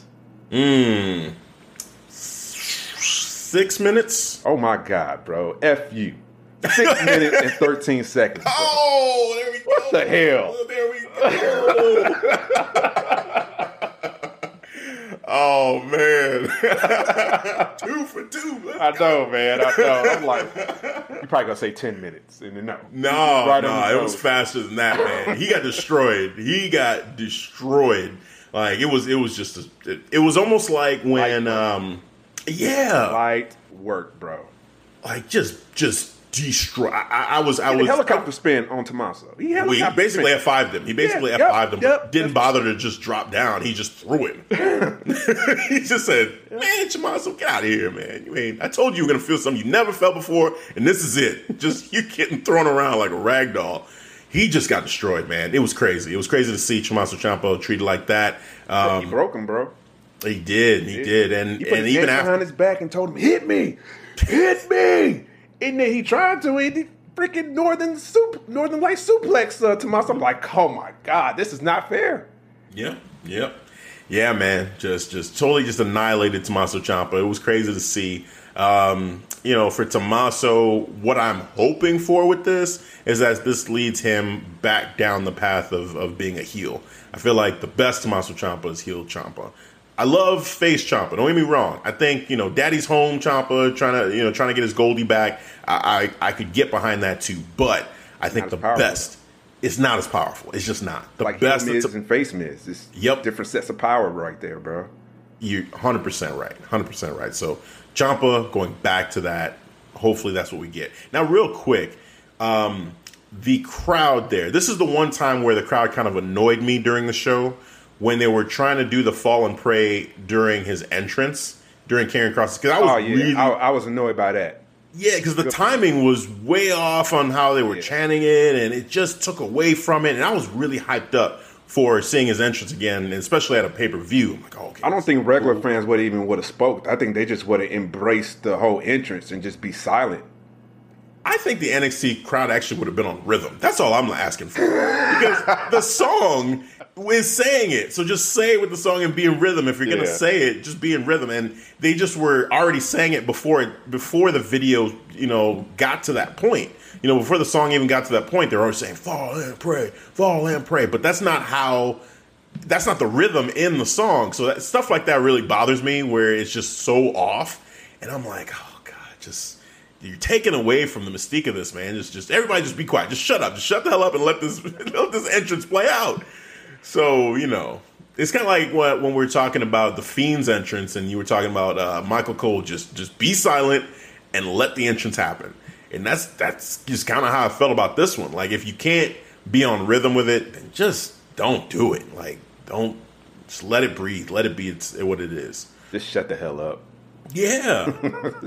Six minutes. Oh my God, bro! F you. Six minutes and thirteen seconds. bro. Oh, there we go. What the hell? Oh, there we go. oh man, two for two. Let's I go. know, man. I know. I'm like, you probably gonna say ten minutes, and then no, No, Right no, it was faster than that, man. He got destroyed. He got destroyed. Like it was, it was just, a, it, it was almost like when, Light um, yeah, light work, bro. like just, just destroy. I, I- I was, I was. helicopter spin on Tommaso. He Well, he basically spin. F5'd him. He basically Yeah, yep, F5'd him, yep. didn't bother to just drop down. He just threw him. he just said, Man, Tommaso, get out of here, man. You ain't, I told you you were going to feel something you never felt before, and this is it. Just you're getting thrown around like a rag doll. He just got destroyed, man. It was crazy. It was crazy to see Tommaso Ciampa treated like that. he Um, broke him, bro. He did, he did, and He put and his even after behind his back and told him, "Hit me, hit me." And then he tried to, and he freaking northern soup, northern light suplex uh, Tommaso. I'm like, oh my god, this is not fair. Yeah, yep, yeah, man. Just, just totally just annihilated Tommaso Ciampa. It was crazy to see. Um, you know, for Tommaso, what I'm hoping for with this is that this leads him back down the path of, of being a heel. I feel like the best Tommaso Ciampa is heel Ciampa. I love face Ciampa. Don't get me wrong. I think you know, Daddy's home Ciampa trying to you know trying to get his Goldie back. I I, I could get behind that too, but I think the powerful. best. It's not as powerful. It's just not the Like best. Miz and face Miz. It's Yep. different sets of power right there, bro. you're 100% right 100% right so Ciampa going back to that hopefully that's what we get now real quick um, the crowd there this is the one time where the crowd kind of annoyed me during the show when they were trying to do the fall and pray during his entrance during Karrion Cross because I was Oh yeah, really I, I was annoyed by that. yeah, because the timing was way off on how they were Yeah. chanting it, and it just took away from it. And I was really hyped up for seeing his entrance again, and especially at a pay per view. I'm like, oh, okay, I don't think regular fans would even would have spoke. I think they just would have embraced the whole entrance and just be silent. I think the NXT crowd actually would have been on rhythm. That's all I'm asking for. Because the song is saying it. So just say it with the song and be in rhythm. If you're gonna Yeah. say it, just be in rhythm. And they just were already saying it before it before the video, you know, got to that point. You know, before the song even got to that point, they're already saying, Fall and pray, fall and pray. But that's not how that's not the rhythm in the song. So that, stuff like that really bothers me, where it's just so off, and I'm like, oh god, just you're taking away from the mystique of this, man. Just, just everybody, just be quiet, just shut up, just shut the hell up, and let this let this entrance play out. So you know, it's kind of like what when we are talking about the Fiend's entrance, and you were talking about uh, Michael Cole. Just just be silent and let the entrance happen. And that's that's just kind of how I felt about this one. Like if you can't be on rhythm with it, then just don't do it. Like don't just let it breathe, let it be it's what it is. Just shut the hell up. Yeah.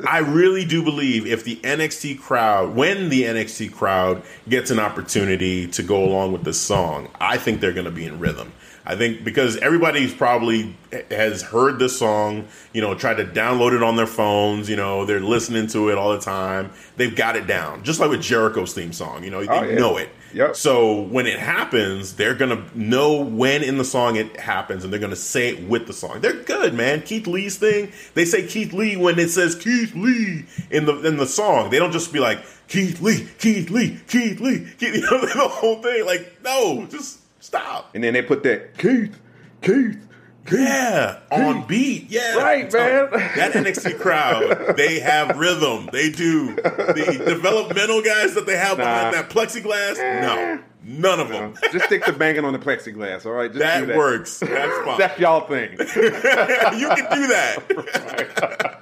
I really do believe if the NXT crowd, when the NXT crowd gets an opportunity to go along with this song, I think they're going to be in rhythm. I think because everybody's probably has heard this song, you know, tried to download it on their phones, you know, they're listening to it all the time. They've got it down. Just like with Jericho's theme song, you know, they Oh, yeah. know it. Yep. So when it happens, they're gonna know when in the song it happens, and they're gonna say it with the song. They're good, man. Keith Lee's thing, they say Keith Lee when it says Keith Lee in the in the song. They don't just be like Keith Lee, Keith Lee, Keith Lee, Keith, you know, the whole thing. Like, no, just stop. And then they put that Keith, Keith, Yeah, on beat. Yeah, Right, man. That NXT crowd, they have rhythm. They do. The developmental guys that they have behind that plexiglass, no, none of them. Just stick to banging on the plexiglass, all right? Just That, do that works. That's fine. That's y'all thing. you can do that.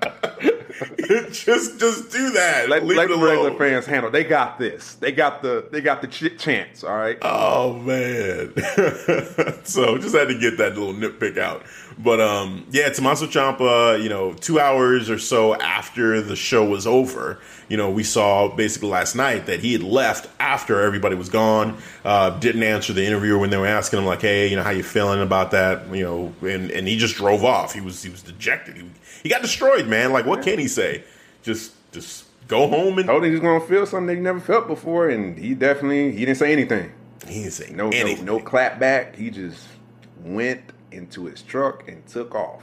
just, just do that. Let, Leave let the regular fans handle. They got this. They got the. They got the ch- chance. All right. Oh man! so just had to get that little nitpick out. But um, yeah, Tommaso Ciampa. You know, two hours or so after the show was over, you know, we saw basically last night that he had left after everybody was gone. Uh, didn't answer the interviewer when they were asking him like, "Hey, you know, how you feeling about that?" You know, and and he just drove off. He was he was dejected. He, he got destroyed, man. Like, what can he say? Just just go home and Told him he was gonna feel something he never felt before, and he definitely he didn't say anything. he didn't say No, no, no clap back. He just went into his truck and took off.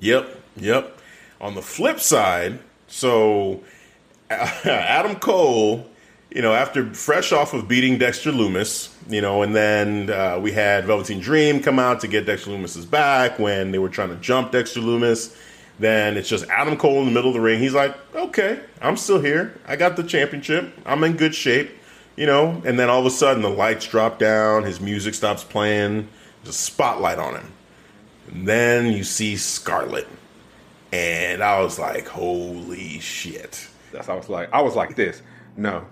Yep, yep. On the flip side, so Adam Cole, you know, after fresh off of beating Dexter Lumis, you know, and then uh, we had Velveteen Dream come out to get Dexter Lumis's back when they were trying to jump Dexter Lumis. Then it's just Adam Cole in the middle of the ring. He's like, okay, I'm still here. I got the championship. I'm in good shape, you know. And then all of a sudden, the lights drop down. His music stops playing. There's a spotlight on him. And then you see Scarlett. And I was like, holy shit. That's I was like I was like this. No.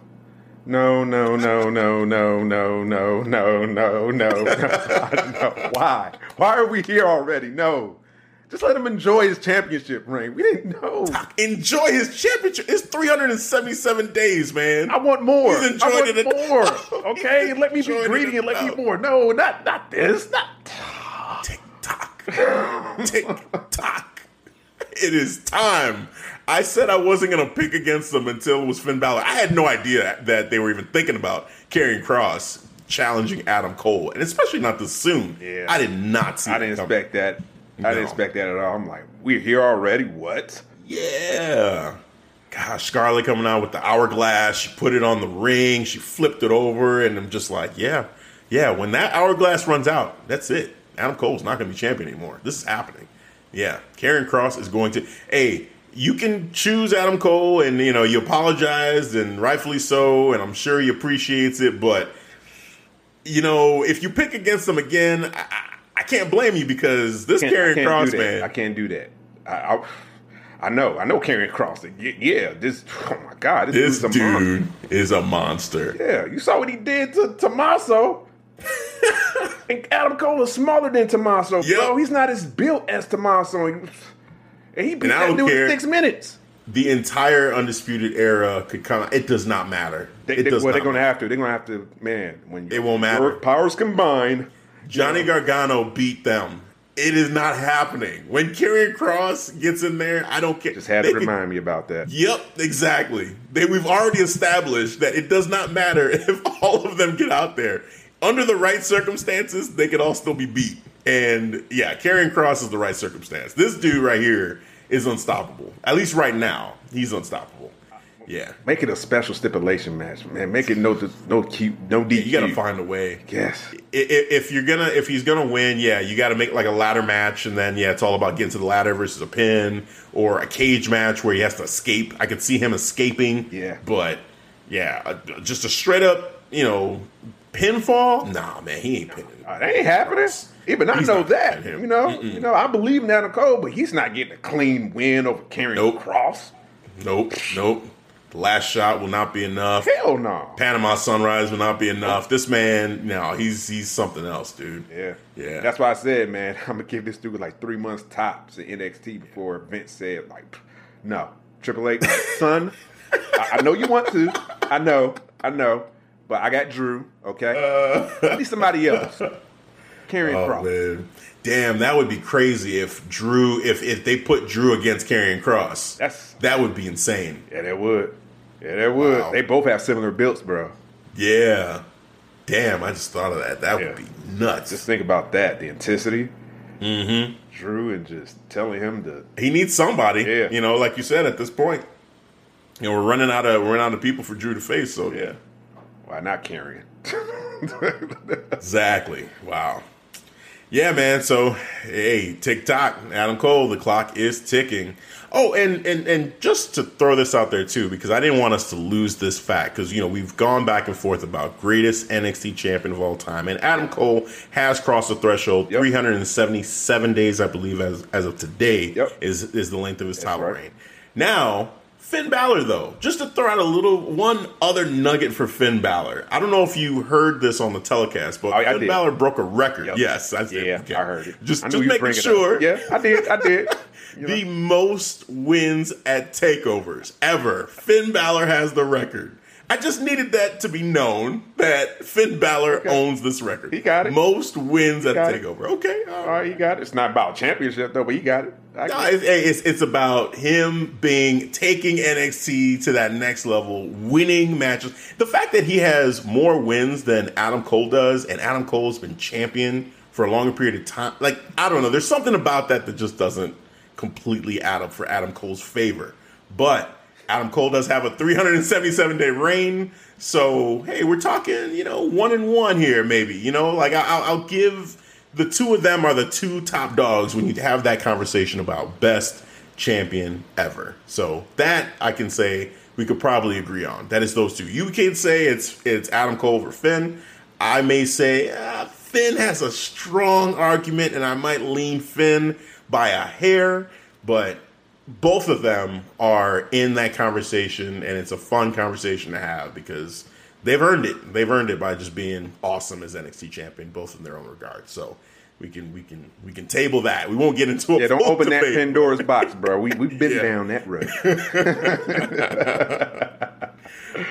No, no, no, no, no, no, no, no, no, no, no. Why? Why are we here already? No. Just let him enjoy his championship ring. We didn't know. Enjoy his championship. It's 377 days, man. I want more. He's enjoyed I want it. more. Okay, let me be greedy and let me more. No, not not this. Not Tick tock. Tick tock. It is time. I said I wasn't going to pick against them until it was Finn Balor. I had no idea that they were even thinking about Karrion Cross challenging Adam Cole, and especially not this soon. Yeah. I did not see I didn't coming. expect that. I didn't No. expect that at all. I'm like, we're here already. What? Yeah. Gosh, Scarlett coming out with the hourglass. She put it on the ring. She flipped it over, and I'm just like, yeah, yeah. When that hourglass runs out, that's it. Adam Cole's not going to be champion anymore. This is happening. Yeah, Karrion Cross is going to. Hey, you can choose Adam Cole, and you know you apologized, and rightfully so, and I'm sure he appreciates it. But you know, if you pick against him again, I, I, can't blame you because this Karrion Cross man. I can't do that. I, I, I know. I know Karrion Cross. Yeah, this. Oh my God, this, this dude's a monster. dude is a monster. Yeah, you saw what he did to Tommaso. and Adam Cole is smaller than Tommaso, Yep. bro. He's not as built as Tommaso. And he beat And that dude care. in six minutes. the entire undisputed era could come. It does not matter. They, it they, does well, they're gonna have to. They're gonna have to. Man, when It won't matter. powers combine. Johnny Gargano beat them. It is not happening. When Karrion Cross gets in there, I don't care. Just had They to remind me about that. Yep, exactly. They, we've already established that it does not matter if all of them get out there. Under the right circumstances, they could all still be beat. And yeah, Karrion Cross is the right circumstance. This dude right here is unstoppable. At least right now, he's unstoppable. Yeah. Make it a special stipulation match, man. Make it no no keep no DQ. You got to find a way. Yes. I- i- If you're gonna, if he's gonna win, yeah, you got to make like a ladder match, and then yeah, it's all about getting to the ladder versus a pin or a cage match where he has to escape. I could see him escaping. Yeah. but yeah, just a straight up, you know, pinfall. Nah, man, he ain't pinning. Uh, that ain't happening. Even I He's know that. You know, you know, I believe in Adam Cole, but he's not getting a clean win over Karrion Nope. Cross. Nope, nope. The last shot will not be enough. Hell no. Panama Sunrise will not be enough. This man, no, he's he's something else, dude. Yeah, Yeah. That's why I said, man, I'm gonna give this dude like three months tops in NXT before Vince said, like, no, Triple H, son, I, I know you want to, I know, I know, but I got Drew, okay? Uh. I need somebody else. Karrion Oh Cross. man, damn, that would be crazy if Drew, if if they put Drew against Karrion Cross. That's- that would be insane. Yeah, they would. Yeah, they would. Wow. They both have similar builds, bro. Yeah, damn, I just thought of that. That Yeah. would be nuts. Just think about that, the intensity. Mm-hmm. Drew and just telling him to. he needs somebody. Yeah. you know, like you said, at this point, you know, we're running out of we're running out of people for Drew to face. So yeah, Why not Karrion? exactly. Wow. Yeah, man. So, hey, tick tock, Adam Cole, the clock is ticking. Oh, and and and just to throw this out there too, because I didn't want us to lose this fact, because you know we've gone back and forth about greatest NXT champion of all time, and Adam Cole has crossed the threshold. Yep. 377 days, I believe, as as of today, yep. is is the length of his title right. reign. Now, Finn Balor, though, just to throw out a little one other nugget for Finn Balor. I don't know if you heard this on the telecast, but oh, Finn Balor broke a record. Yep. Yes, I did. Yeah, okay. I heard it. Just, just making sure. Yeah, I did. I did. The most wins at takeovers ever. Finn Balor has the record. I just needed that to be known that Finn Balor okay. owns this record. He got it. Most wins at Takeover. It. Okay, all right, he got it. It's not about championship though, but he got it. No, it's, it's, it's about him being taking NXT to that next level, winning matches. The fact that he has more wins than Adam Cole does, and Adam Cole's been champion for a longer period of time. Like I don't know, there's something about that that just doesn't completely up for Adam Cole's favor, but Adam Cole does have a 377 day reign. So, hey, we're talking, you know, one and one here, maybe. You know, like I'll, I'll give the two of them are the two top dogs when you have that conversation about best champion ever. So, that I can say we could probably agree on. That is those two. You can say it's it's Adam Cole over Finn. I may say uh, Finn has a strong argument, and I might lean Finn by a hair, but both of them are in that conversation, and it's a fun conversation to have because they've earned it. They've earned it by just being awesome as NXT champion, both in their own regard. So we can we can we can table that. We won't get into it. Yeah, don't open debate. that Pandora's box, bro. We we've been yeah. down that road.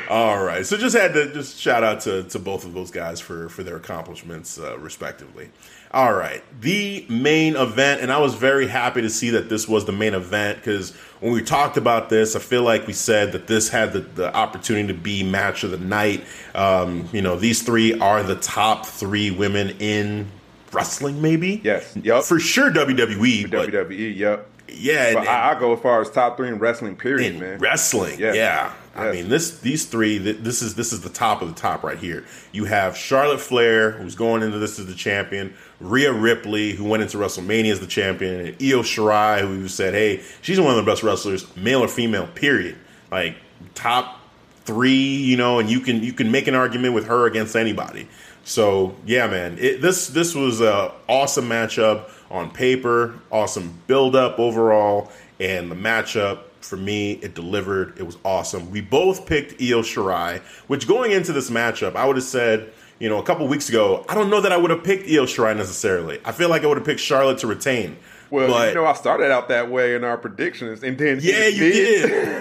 All right, so just had to just shout out to to both of those guys for for their accomplishments, uh, respectively. All right, the main event, and I was very happy to see that this was the main event because when we talked about this, I feel like we said that this had the, the opportunity to be match of the night. Um, you know, these three are the top three women in wrestling, maybe. Yes, yep, for sure. WWE, WWE, yep. Yeah, but and, I, I go as far as top three in wrestling. Period, in man. Wrestling, yeah. yeah. I mean, this these three. This is this is the top of the top right here. You have Charlotte Flair, who's going into this as the champion. Rhea Ripley, who went into WrestleMania as the champion, and Io Shirai, who said, "Hey, she's one of the best wrestlers, male or female. Period. Like top three, you know, and you can you can make an argument with her against anybody. So yeah, man, it, this this was a awesome matchup on paper, awesome build up overall, and the matchup for me, it delivered. It was awesome. We both picked Io Shirai, which going into this matchup, I would have said, you know, a couple weeks ago, I don't know that I would have picked Io Shirai necessarily. I feel like I would have picked Charlotte to retain. Well, but, you know, I started out that way in our predictions, and then yeah, you mid,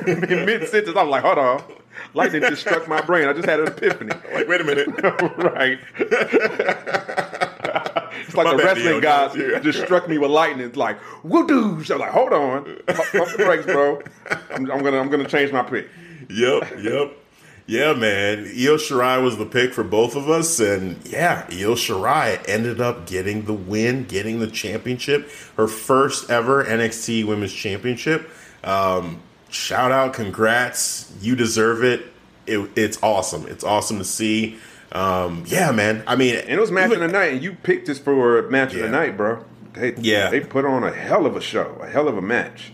did. in mid sentence, I'm like, hold on, lightning just struck my brain. I just had an epiphany. Like, wait a minute, right? It's like My the wrestling guys just struck me with lightning. It's like woo doo. I'm like, hold on, pump, the brakes, bro. I'm, I'm, gonna I'm gonna change my pick. Yep, yep. Yeah, man. Io Shirai was the pick for both of us, and yeah, Io Shirai ended up getting the win, getting the championship, her first ever NXT Women's Championship. Um, shout out, congrats, you deserve it. it. It's awesome. It's awesome to see. Um, yeah, man. I mean, and it was match even, of the night, and you picked this for match yeah. of the night, bro. They, yeah, they put on a hell of a show, a hell of a match.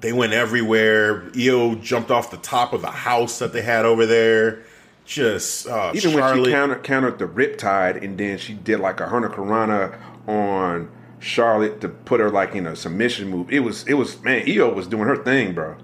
They went everywhere. Io jumped off the top of the house that they had over there. Just uh, even Charlotte. when she countered, countered the Riptide, and then she did like a Hurricanrana on Charlotte to put her like in a submission move. It was it was man, Io was doing her thing, bro.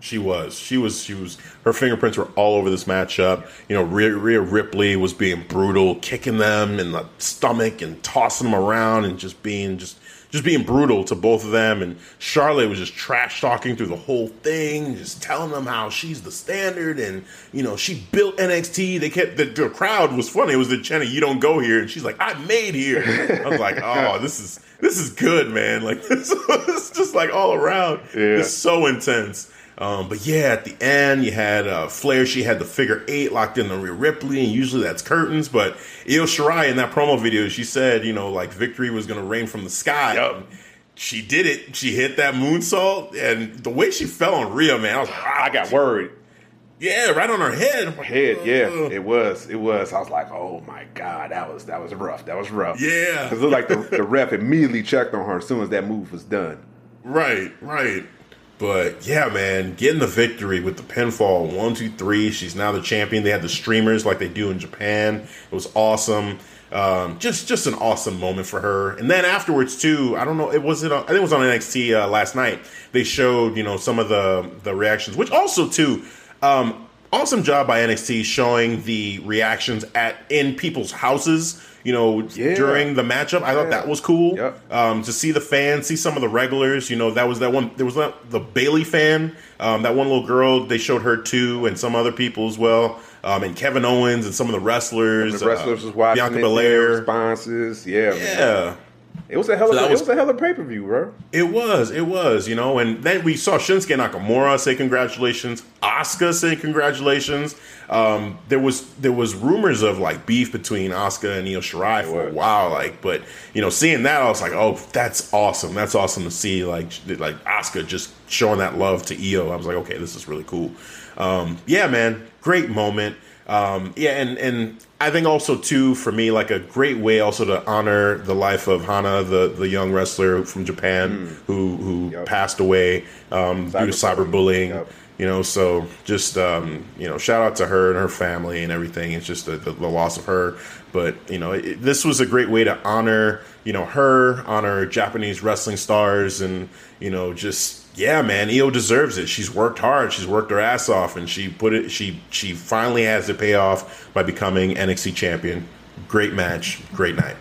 She was. She was. She was. Her fingerprints were all over this matchup. You know, Rhea, Rhea, Ripley was being brutal, kicking them in the stomach and tossing them around, and just being just just being brutal to both of them. And Charlotte was just trash talking through the whole thing, just telling them how she's the standard, and you know she built NXT. They kept the, the crowd was funny. It was the Jenna, you don't go here, and she's like, I made here. I was like, oh, this is this is good, man. Like this was just like all around. Yeah. It's so intense. Um, but yeah, at the end, you had uh, Flair. She had the figure eight locked in the Rhea Ripley, and usually that's curtains. But Io Shirai in that promo video, she said, you know, like victory was going to rain from the sky. Yep. She did it. She hit that moonsault, and the way she fell on Rhea, man, I was like, I got worried. Yeah, right on her head. Head, yeah, it was. It was. I was like, oh my god, that was that was rough. That was rough. Yeah. because it looked like the, the ref immediately checked on her as soon as that move was done. Right, right. But yeah, man, getting the victory with the pinfall one, two, three. She's now the champion. They had the streamers like they do in Japan. It was awesome. Um, just just an awesome moment for her. And then afterwards too, I don't know, it was it. On, I think it was on NXT uh, last night. They showed you know some of the the reactions, which also too. Um, awesome job by NXT showing the reactions at in people's houses. You know, Yeah. during the matchup, I thought that was cool. Yep. Um, to see the fans, see some of the regulars. You know, that was that one. There was that, the Bayley fan, um, that one little girl. They showed her too, and some other people as well. Um, and Kevin Owens and some of the wrestlers. The wrestlers uh, was watching Bianca Belair. responses. Yeah, man. It was a hell of So a, was- it was a hell of pay per view, bro. It was, it was, you know, and then we saw Shinsuke Nakamura say congratulations, Asuka say congratulations. Um, there was there was rumors of like beef between Asuka and Io Shirai for a while, like, but you know, seeing that, I was like, oh, that's awesome. That's awesome to see, like, like Asuka just showing that love to Io. I was like, okay, this is really cool. Um, yeah, man, great moment. Um, yeah, and and I think also too for me like a great way also to honor the life of Hana, the the young wrestler from Japan who who Yep. passed away um, due to Cyberbullying. cyberbullying. Yep. You know, so just um, you know, shout out to her and her family and everything. It's just the, the, the loss of her, but you know, it, this was a great way to honor you know her, honor Japanese wrestling stars, and you know, just yeah, man, Io deserves it. She's worked hard. She's worked her ass off, and she put it. She she finally has it pay off by becoming NXT champion. Great match, great night.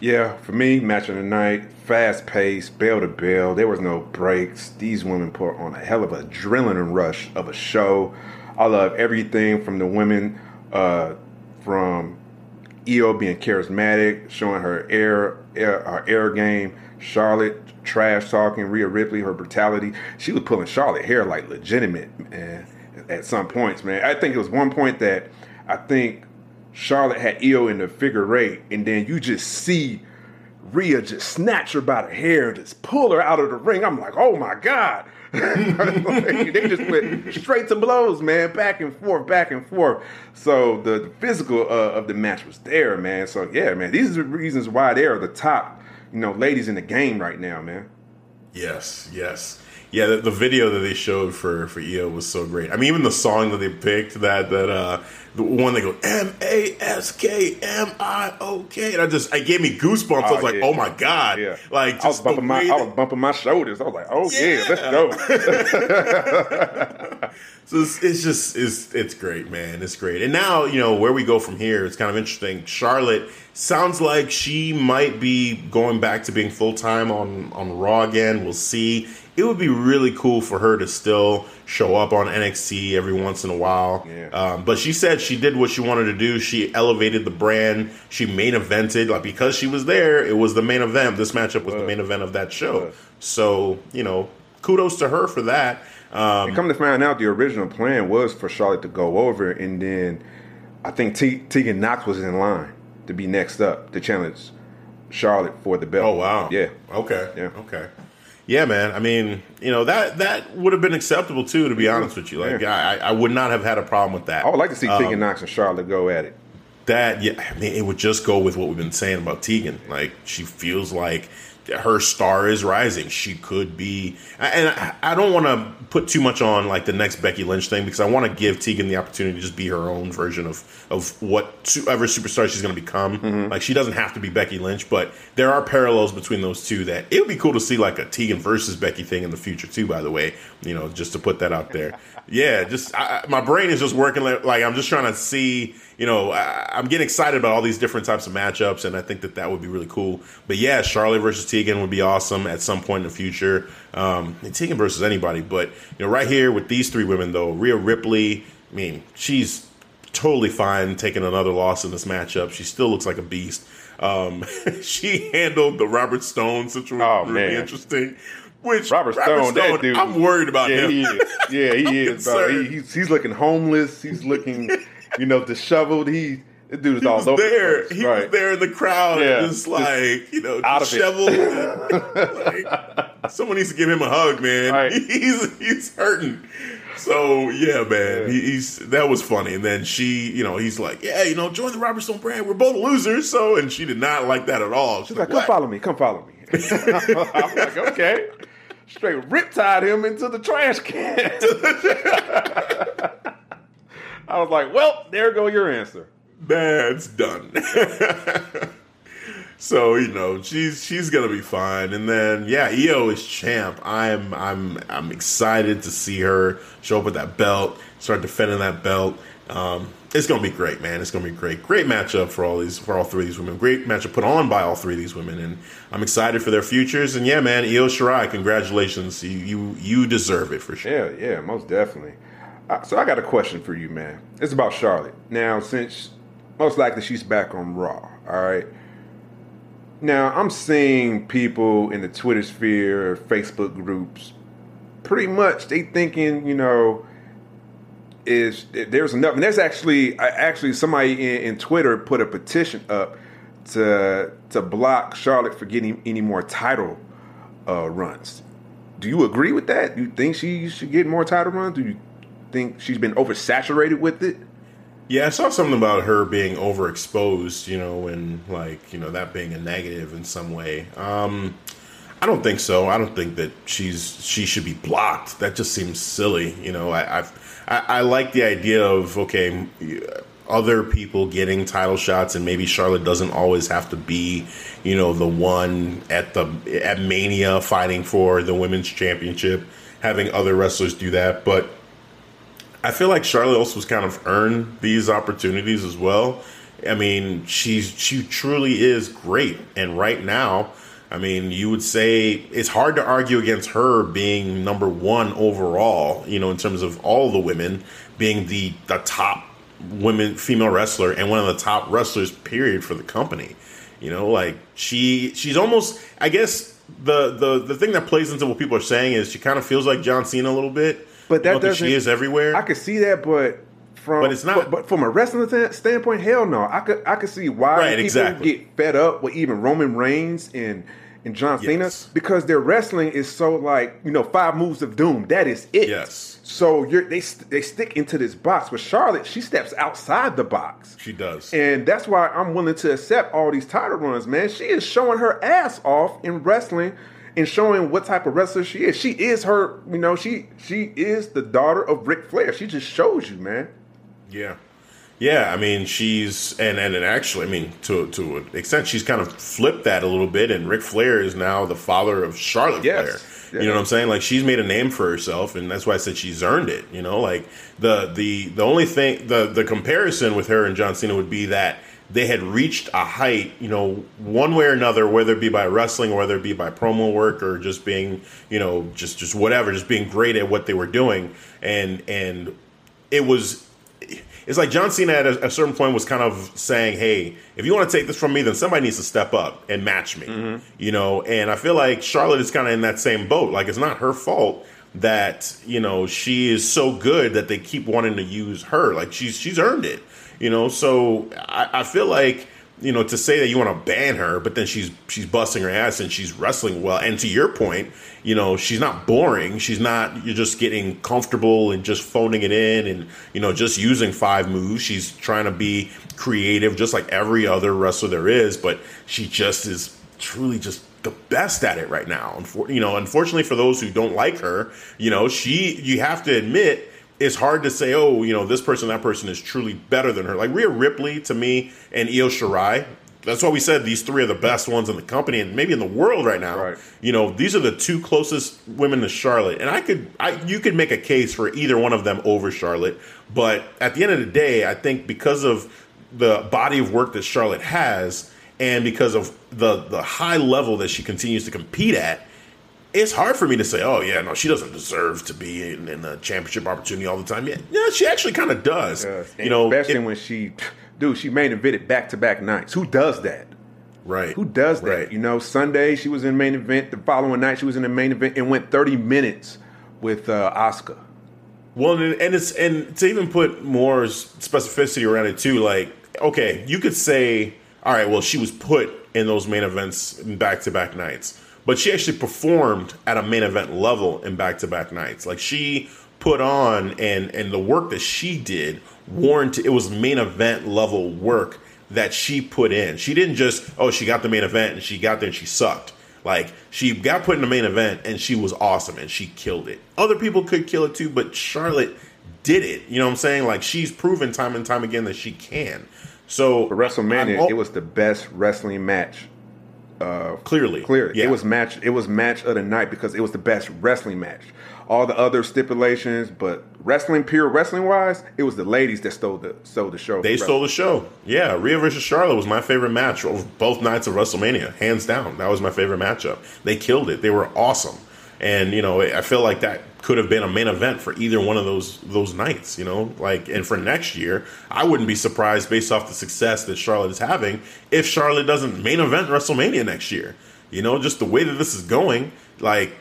Yeah, for me, match of the night, fast paced, bell to bell. There was no breaks. These women put on a hell of a adrenaline rush of a show. I love everything from the women, uh, from Io being charismatic, showing her air, air her air game. Charlotte trash talking, Rhea Ripley, her brutality. She was pulling Charlotte hair like legitimate, man. At some points, man. I think it was one point that I think Charlotte had Io in the figure eight, and then you just see Rhea just snatch her by the hair just pull her out of the ring. I'm like, oh my god. Like, they just went straight to blows, man, back and forth, back and forth. So the, physical uh, of the match was there, man. So yeah, man, these are the reasons why they are the top, you know, ladies in the game right now, man. Yes, yes. Yeah, the, the video that they showed for for Io was so great. I mean, even the song that they picked that that uh the one they go M A S K M I O K, and I just I gave me goosebumps. I Oh, was like, yeah. oh my god, Yeah, like I was bumping my, way I was bumping my shoulders. I was like, oh yeah, let's go. So it's, it's just it's it's great, man. It's great. And now you know where we go from here. It's kind of interesting. Charlotte sounds like she might be going back to being full time on on Raw again. We'll see. It would be really cool for her to still show up on NXT every once in a while. Yeah. Um, but she said she did what she wanted to do. She elevated the brand. She main evented like because she was there. It was the main event. This matchup was the main event of that show. Was. So you know, kudos to her for that. Um, And come to find out, the original plan was for Charlotte to go over, and then I think T- Tegan Nox was in line to be next up to challenge Charlotte for the belt. Oh wow. Yeah. Okay. Yeah. Okay. Yeah, man. I mean, you know that that would have been acceptable too. To be honest with you, like Yeah. I, I would not have had a problem with that. I would like to see Um, Tegan Nox and Charlotte go at it. that. Yeah, I mean, it would just go with what we've been saying about Tegan. Like she feels like her star is rising. She could be, and I, don't want to put too much on like the next Becky Lynch thing because I want to give Tegan the opportunity to just be her own version of of whatever superstar she's going to become. Mm-hmm. Like she doesn't have to be Becky Lynch, but there are parallels between those two that it would be cool to see like a Tegan versus Becky thing in the future too. By the way, you know, just to put that out there. Yeah, just I, my brain is just working like, like I'm just trying to see. You know, I, I'm getting excited about all these different types of matchups, and I think that that would be really cool. But yeah, Charlotte versus Tegan would be awesome at some point in the future. Um, and Tegan versus anybody, but you know, right here with these three women though, Rhea Ripley. I mean, she's totally fine taking another loss in this matchup. She still looks like a beast. Um, she handled the Robert Stone situation Oh, really man. interesting. Which Robert Stone, that dude. I'm worried about Yeah, him. he is. Yeah, he is, bro. He, he's, he's looking homeless. He's looking, you know, disheveled. He, this dude is He all was over there. the place. He right. was there in the crowd, Yeah. just Just like you know, out disheveled. like, someone needs to give him a hug, man. Right. He's he's hurting. so yeah, man, he, he's that was funny. And then she, you know, he's like, yeah, you know, join the Robert Stone brand. We're both losers. So, and she did not like that at all. She's, She's like, come "What?" follow me, come follow me. I'm like, okay. Straight riptied him into the trash can. I was like, well, there go your answer. that's done. so you know she's she's gonna be fine, and then yeah, Io is champ. I'm I'm I'm excited to see her show up with that belt, start defending that belt. Um, it's gonna be great, man. It's gonna be great. Great matchup for all these for all three of these women. Great matchup put on by all three of these women, and I'm excited for their futures. And yeah, man, Io Shirai, congratulations. You you you deserve it for sure. Yeah, yeah, most definitely. Uh, so I got a question for you, man. It's about Charlotte. Now, since most likely she's back on Raw, all right. Now I'm seeing people in the Twitter sphere, Facebook groups, pretty much they thinking, you know, is there's enough. And there's actually, actually somebody in, in Twitter put a petition up to to block Charlotte for getting any more title uh, runs. Do you agree with that? Do you think she should get more title runs? Do you think she's been oversaturated with it? Yeah, I saw something about her being overexposed, you know, and like, you know, that being a negative in some way. Um I don't think so. I don't think that she's she should be blocked. That just seems silly, you know. I I've, I, I like the idea of okay, other people getting title shots, and maybe Charlotte doesn't always have to be, you know, the one at the at Mania fighting for the women's championship. Having other wrestlers do that, but I feel like Charlotte also has kind of earned these opportunities as well. I mean, she's she truly is great, and right now, I mean, you would say it's hard to argue against her being number one overall. You know, in terms of all the women being the the top women female wrestler and one of the top wrestlers period for the company. You know, like she she's almost I guess the the the thing that plays into what people are saying is she kind of feels like John Cena a little bit. But that You know, 'cause doesn't. she is everywhere. I could see that, but from But it's not- But, but from a wrestling standpoint, hell no. I could I could see why Right, people exactly. get fed up with even Roman Reigns and and John Cena Yes. because their wrestling is so like you know five moves of doom. That is it. Yes. So you're they they stick into this box. but Charlotte, she steps outside the box. she does. And that's why I'm willing to accept all these title runs, man. She is showing her ass off in wrestling and showing what type of wrestler she is. She is her, you know, she she is the daughter of Ric Flair. She just shows you, man. Yeah. Yeah, I mean she's and, and and actually I mean to to an extent she's kind of flipped that a little bit and Ric Flair is now the father of Charlotte Yes. Flair. You know what I'm saying? Like she's made a name for herself and that's why I said she's earned it, you know? Like the the the only thing the the comparison with her and John Cena would be that they had reached a height, you know, one way or another, whether it be by wrestling or whether it be by promo work or just being, you know, just just whatever, just being great at what they were doing. And and it was it's like John Cena at a, a certain point was kind of saying, "Hey, if you want to take this from me, then somebody needs to step up and match me." Mm-hmm. You know, and I feel like Charlotte is kind of in that same boat. Like it's not her fault that you know she is so good that they keep wanting to use her. Like she's she's earned it. You know, so I, I feel like you know to say that you want to ban her, but then she's she's busting her ass and she's wrestling well. And to your point, you know, she's not boring. She's not you're just getting comfortable and just phoning it in and you know just using five moves. She's trying to be creative, just like every other wrestler there is. But she just is truly just the best at it right now. You know, unfortunately for those who don't like her, you know, she you have to admit it's hard to say, oh, you know, this person, that person is truly better than her. Like Rhea Ripley to me and Io Shirai. That's why we said these three are the best ones in the company and maybe in the world right now. Right. You know, these are the two closest women to Charlotte, and I could, I you could make a case for either one of them over Charlotte. But at the end of the day, I think because of the body of work that Charlotte has, and because of the the high level that she continues to compete at, it's hard for me to say, oh yeah, no, she doesn't deserve to be in, in a championship opportunity all the time. Yeah, yeah she actually kind of does. You know, especially it- when she, dude, she main evented back to back nights. Who does that? right? Who does that? Right. You know, Sunday she was in main event. The following night she was in the main event and went 30 minutes with uh, Asuka. Well, and and it's and to even put more specificity around it too. Like, okay, you could say, all right, well, she was put in those main events back to back nights, but she actually performed at a main event level in back to back nights. Like she put on and and the work that she did warranted it was main event level work that she put in. She didn't just oh she got the main event and she got there and she sucked. Like she got put in the main event and she was awesome and she killed it. Other people could kill it too, but Charlotte did it. You know what I'm saying? Like she's proven time and time again that she can. So For WrestleMania, I'm- it was the best wrestling match. Uh, clearly clearly, Yeah. it was match. It was match of the night because it was the best wrestling match. All the other stipulations, but wrestling, pure wrestling wise, it was the ladies that stole the stole the show. They stole the show. Yeah, Rhea versus Charlotte was my favorite match of both nights of WrestleMania, hands down. That was my favorite matchup. They killed it. They were awesome, and you know I feel like that could have been a main event for either one of those those nights. You know, like and for next year, I wouldn't be surprised based off the success that Charlotte is having if Charlotte doesn't main event WrestleMania next year. You know, just the way that this is going, like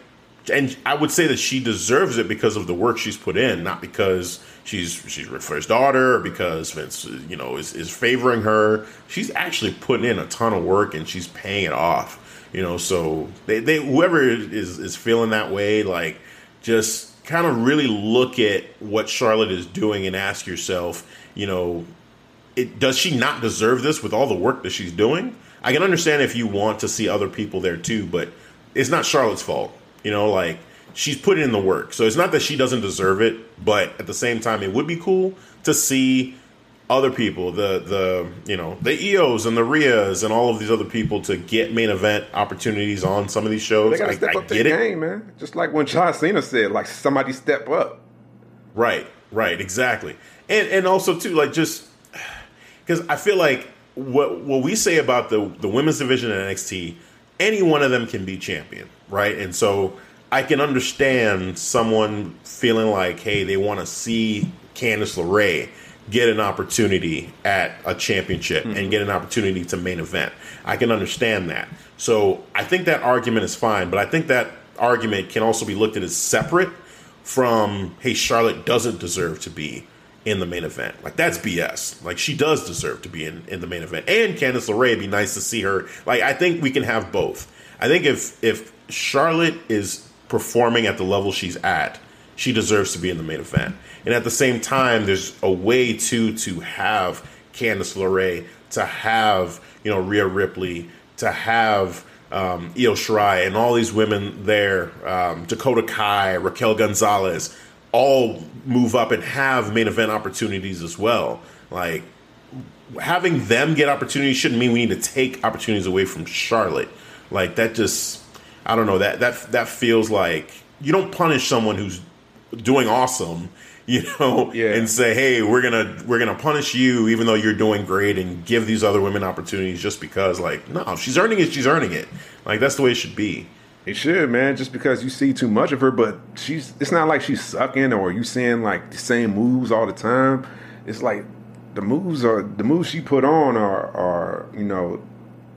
and I would say that she deserves it because of the work she's put in, not because she's she's Ric daughter or because Vince, you know, is, is favoring her. She's actually putting in a ton of work and she's paying it off. You know, so they, they whoever is is feeling that way, like just kind of really look at what Charlotte is doing and ask yourself, you know, it, does she not deserve this with all the work that she's doing? I can understand if you want to see other people there too, but it's not Charlotte's fault. You know, like she's put in the work. So it's not that she doesn't deserve it, but at the same time, it would be cool to see other people, the the you know the Ios and the Rheas and all of these other people to get main event opportunities on some of these shows. They got to I, step I up get their it. game, man. Just like when John Cena said, like somebody step up. Right, right, exactly. And and also too, like just because I feel like what what we say about the the women's division in NXT, any one of them can be champion, right? And so I can understand someone feeling like, hey, they want to see Candice LeRae get an opportunity at a championship and get an opportunity to main event. I can understand that. So I think that argument is fine, but I think that argument can also be looked at as separate from hey charlotte doesn't deserve to be in the main event. Like that's bs like she does deserve to be in, in the main event. And candice LeRae, it'd be nice to see her. Like i think we can have both. I think if if charlotte is performing at the level she's at she deserves to be in the main event and at the same time there's a way to to have candice LeRae, to have you know Rhea Ripley, to have um, Io Shirai and all these women there, um, Dakota Kai, Raquel Gonzalez, all move up and have main event opportunities as well. Like having them get opportunities shouldn't mean we need to take opportunities away from Charlotte. Like that just I don't know that that that feels like you don't punish someone who's doing awesome, you know, Yeah. and say, "Hey, we're gonna we're gonna punish you, even though you're doing great, and give these other women opportunities just because." Like, no, she's earning it, she's earning it. Like that's the way it should be. It should, man. Just because you see too much of her, but she's. It's not like she's sucking or you seeing like the same moves all the time. It's like the moves are the moves she put on are are you know,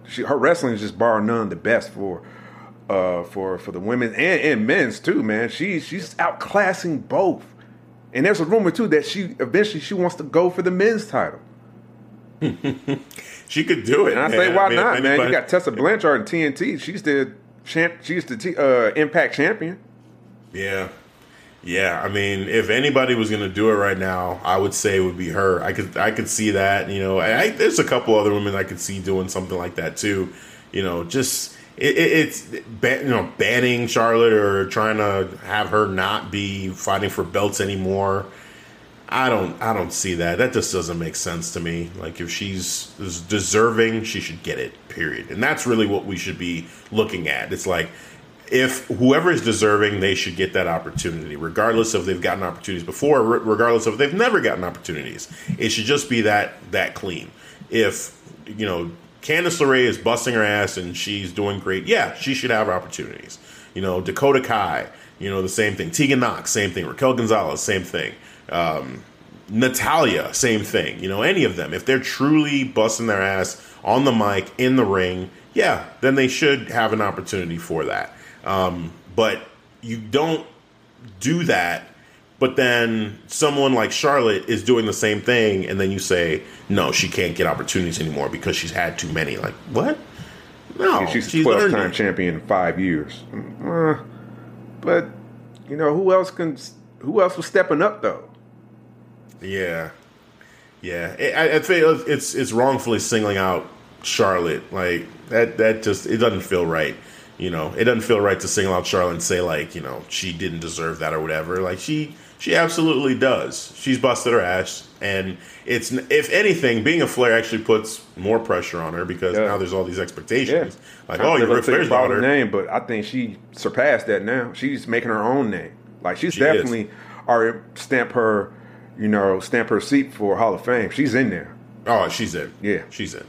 she her wrestling is just bar none the best for. Uh, for for the women and, and men's too, man. She she's outclassing both, and there's a rumor too that she eventually she wants to go for the men's title. She could do it. And I say, why I mean, not, man? You got Tessa Blanchard in TNT. She's the champ. She's the T, uh, Impact champion. Yeah. Yeah, I mean, if anybody was going to do it right now, I would say it would be her. I could, I could see that. You know, I, I, there's a couple other women I could see doing something like that too. You know, just it, it, it's you know banning Charlotte or trying to have her not be fighting for belts anymore. I don't, I don't see that. That just doesn't make sense to me. Like if she's deserving, she should get it. Period. And that's really what we should be looking at. It's like if whoever is deserving, they should get that opportunity, regardless of they've gotten opportunities before, regardless of if they've never gotten opportunities. It should just be that that clean. If you know Candice LeRae is busting her ass and she's doing great, yeah, she should have opportunities. You know Dakota Kai, you know the same thing. Tegan Nox, same thing. Raquel Gonzalez, same thing. Um, Natalia, same thing. You know, any of them, if they're truly busting their ass on the mic, in the ring, yeah, then they should have an opportunity for that. Um, but you don't do that, but then someone like Charlotte is doing the same thing, and then you say, no, she can't get opportunities anymore because she's had too many. Like, what? No, she's a she's 12 time champion in five years. Uh, but, you know, who else can who else was stepping up though? Yeah, yeah. I, I think it's it's wrongfully singling out Charlotte. Like that that just it doesn't feel right. You know, it doesn't feel right to single out Charlotte and say like you know she didn't deserve that or whatever. Like she she absolutely does. She's busted her ass, and it's if anything, being a Flair actually puts more pressure on her because yeah. now there's all these expectations. Yeah. Like, oh, you're Ric Flair's daughter. Name, but I think she surpassed that now. She's making her own name. Like she's she definitely are stamp her, you know, stamp her seat for Hall of Fame. She's in there. Oh, she's in. Yeah, she's in.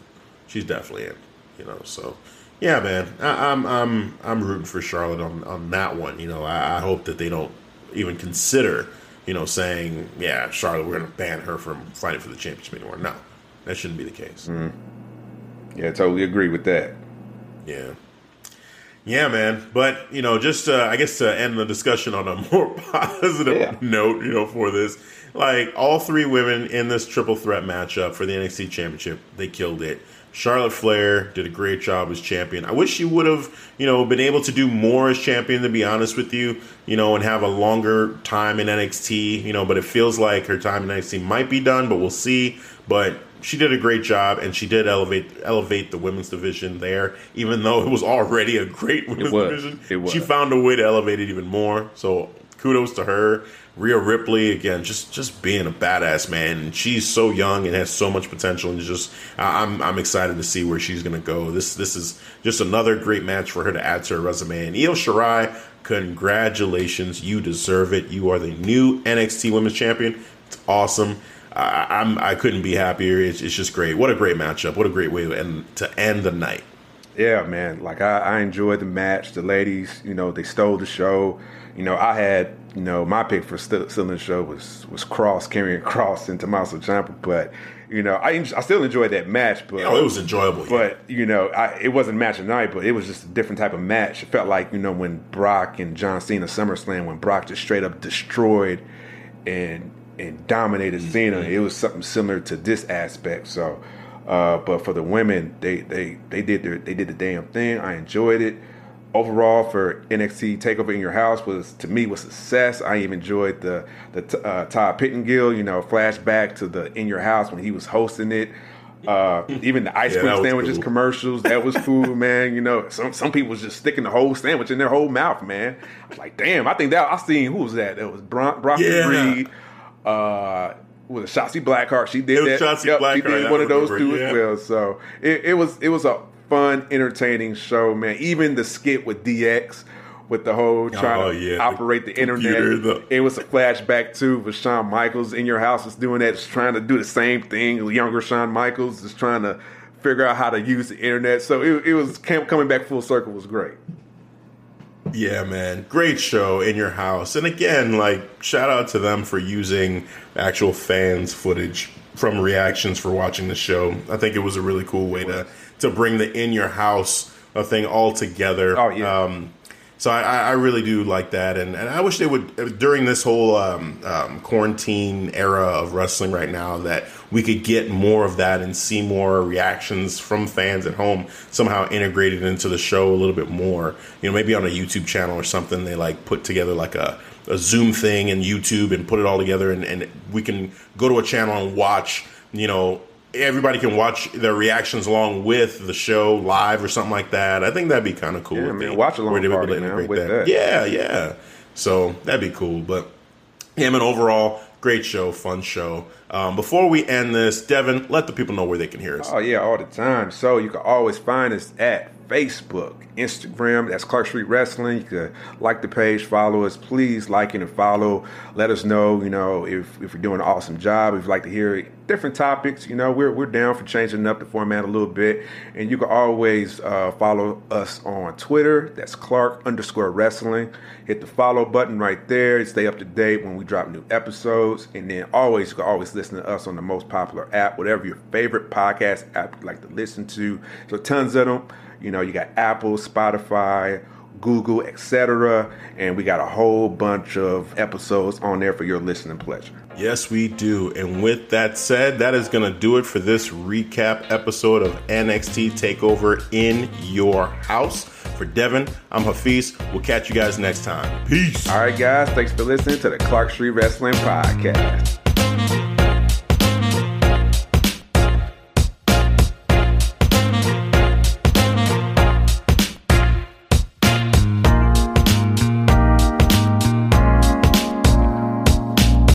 She's definitely in. You know, so yeah, man, I, am I'm, I'm I'm rooting for Charlotte on on that one. You know, I, I hope that they don't even consider you know, saying, yeah, Charlotte, we're going to ban her from fighting for the championship anymore. No, that shouldn't be the case. Mm. Yeah, I totally agree with that. Yeah. Yeah, man. But, you know, just uh, I guess to end the discussion on a more positive yeah. note, you know, for this, like all three women in this triple threat matchup for the NXT championship, they killed it. Charlotte Flair did a great job as champion. I wish she would have, you know, been able to do more as champion. To be honest with you, you know, and have a longer time in NXT. You know, but it feels like her time in NXT might be done, but we'll see. But she did a great job, and she did elevate elevate the women's division there. Even though it was already a great women's division, she found a way to elevate it even more. So kudos to her. Rhea Ripley again, just just being a badass man. And she's so young and has so much potential, and just I'm I'm excited to see where she's gonna go. This this is just another great match for her to add to her resume. And Io Shirai, congratulations, you deserve it. You are the new NXT Women's Champion. It's awesome. I, I'm I couldn't be happier. It's, it's just great. What a great matchup. What a great way to end to end the night. Yeah, man. Like I, I enjoyed the match. The ladies, you know, they stole the show. You know, I had you know, my pick for still, still in the show was was Kross Karrion Kross and Tommaso Ciampa, but you know, I I still enjoyed that match, but oh, it was enjoyable. But you know, I, it wasn't match of night, but it was just a different type of match. It felt like you know when Brock and John Cena SummerSlam, when Brock just straight up destroyed and and dominated Cena. It was something similar to this aspect. So, uh, but for the women, they they they did their they did the damn thing. I enjoyed it overall for NXT Takeover in Your House was to me was success. I even enjoyed the the uh, Todd Pettengill, you know, flashback to the In Your House when he was hosting it. Uh, even the ice yeah, cream sandwiches cool. commercials that was cool, man. You know, some some people was just sticking the whole sandwich in their whole mouth, man. I was like, damn. I think that I seen who was that? That was Bron- Brock yeah. Reed. Uh, with a Shotzi Blackheart, she did that. Shotzi yep, Blackheart, she did one of those two yeah. as well. So it, it was it was a fun, entertaining show, man. Even the skit with DX with the whole trying oh, to yeah. operate the, the internet. The- it was a flashback too with Shawn Michaels in your house was doing that, just trying to do the same thing. Younger Shawn Michaels just trying to figure out how to use the internet. So it, it was coming back full circle was great. Yeah, man. Great show in your house. And again, like, shout out to them for using actual fans' footage from reactions for watching the show. I think it was a really cool way to to bring the in your house thing all together. Oh yeah. Um, so I, I, really do like that, and, and I wish they would during this whole um, um, quarantine era of wrestling right now that we could get more of that and see more reactions from fans at home somehow integrated into the show a little bit more. You know, maybe on a YouTube channel or something they like put together like a, a Zoom thing and YouTube and put it all together, and, and we can go to a channel and watch you know everybody can watch their reactions along with the show live or something like that. I think that'd be kind of cool. Yeah, I mean, watch along party, man, with that. that. Yeah, yeah. So that'd be cool. But yeah, I mean, overall, great show, fun show. Um, before we end this, Devin, let the people know where they can hear us. Oh yeah, all the time. So you can always find us at Facebook, Instagram. That's Clark Street Wrestling. You can like the page, follow us. Please like it and follow. Let us know, you know, if, if you're doing an awesome job. If you'd like to hear different topics, you know, we're, we're down for changing up the format a little bit. And you can always uh, follow us on Twitter. That's Clark underscore wrestling. Hit the follow button right there. Stay up to date when we drop new episodes. And then always, you can always listen to us on the most popular app, whatever your favorite podcast app you like to listen to. So tons of them. You know, you got Apple, Spotify, Google, etc. And we got a whole bunch of episodes on there for your listening pleasure. Yes, we do. And with that said, that is going to do it for this recap episode of NXT TakeOver in your house. For Devin, I'm Hafiz. We'll catch you guys next time. Peace. All right, guys. Thanks for listening to the Clark Street Wrestling Podcast.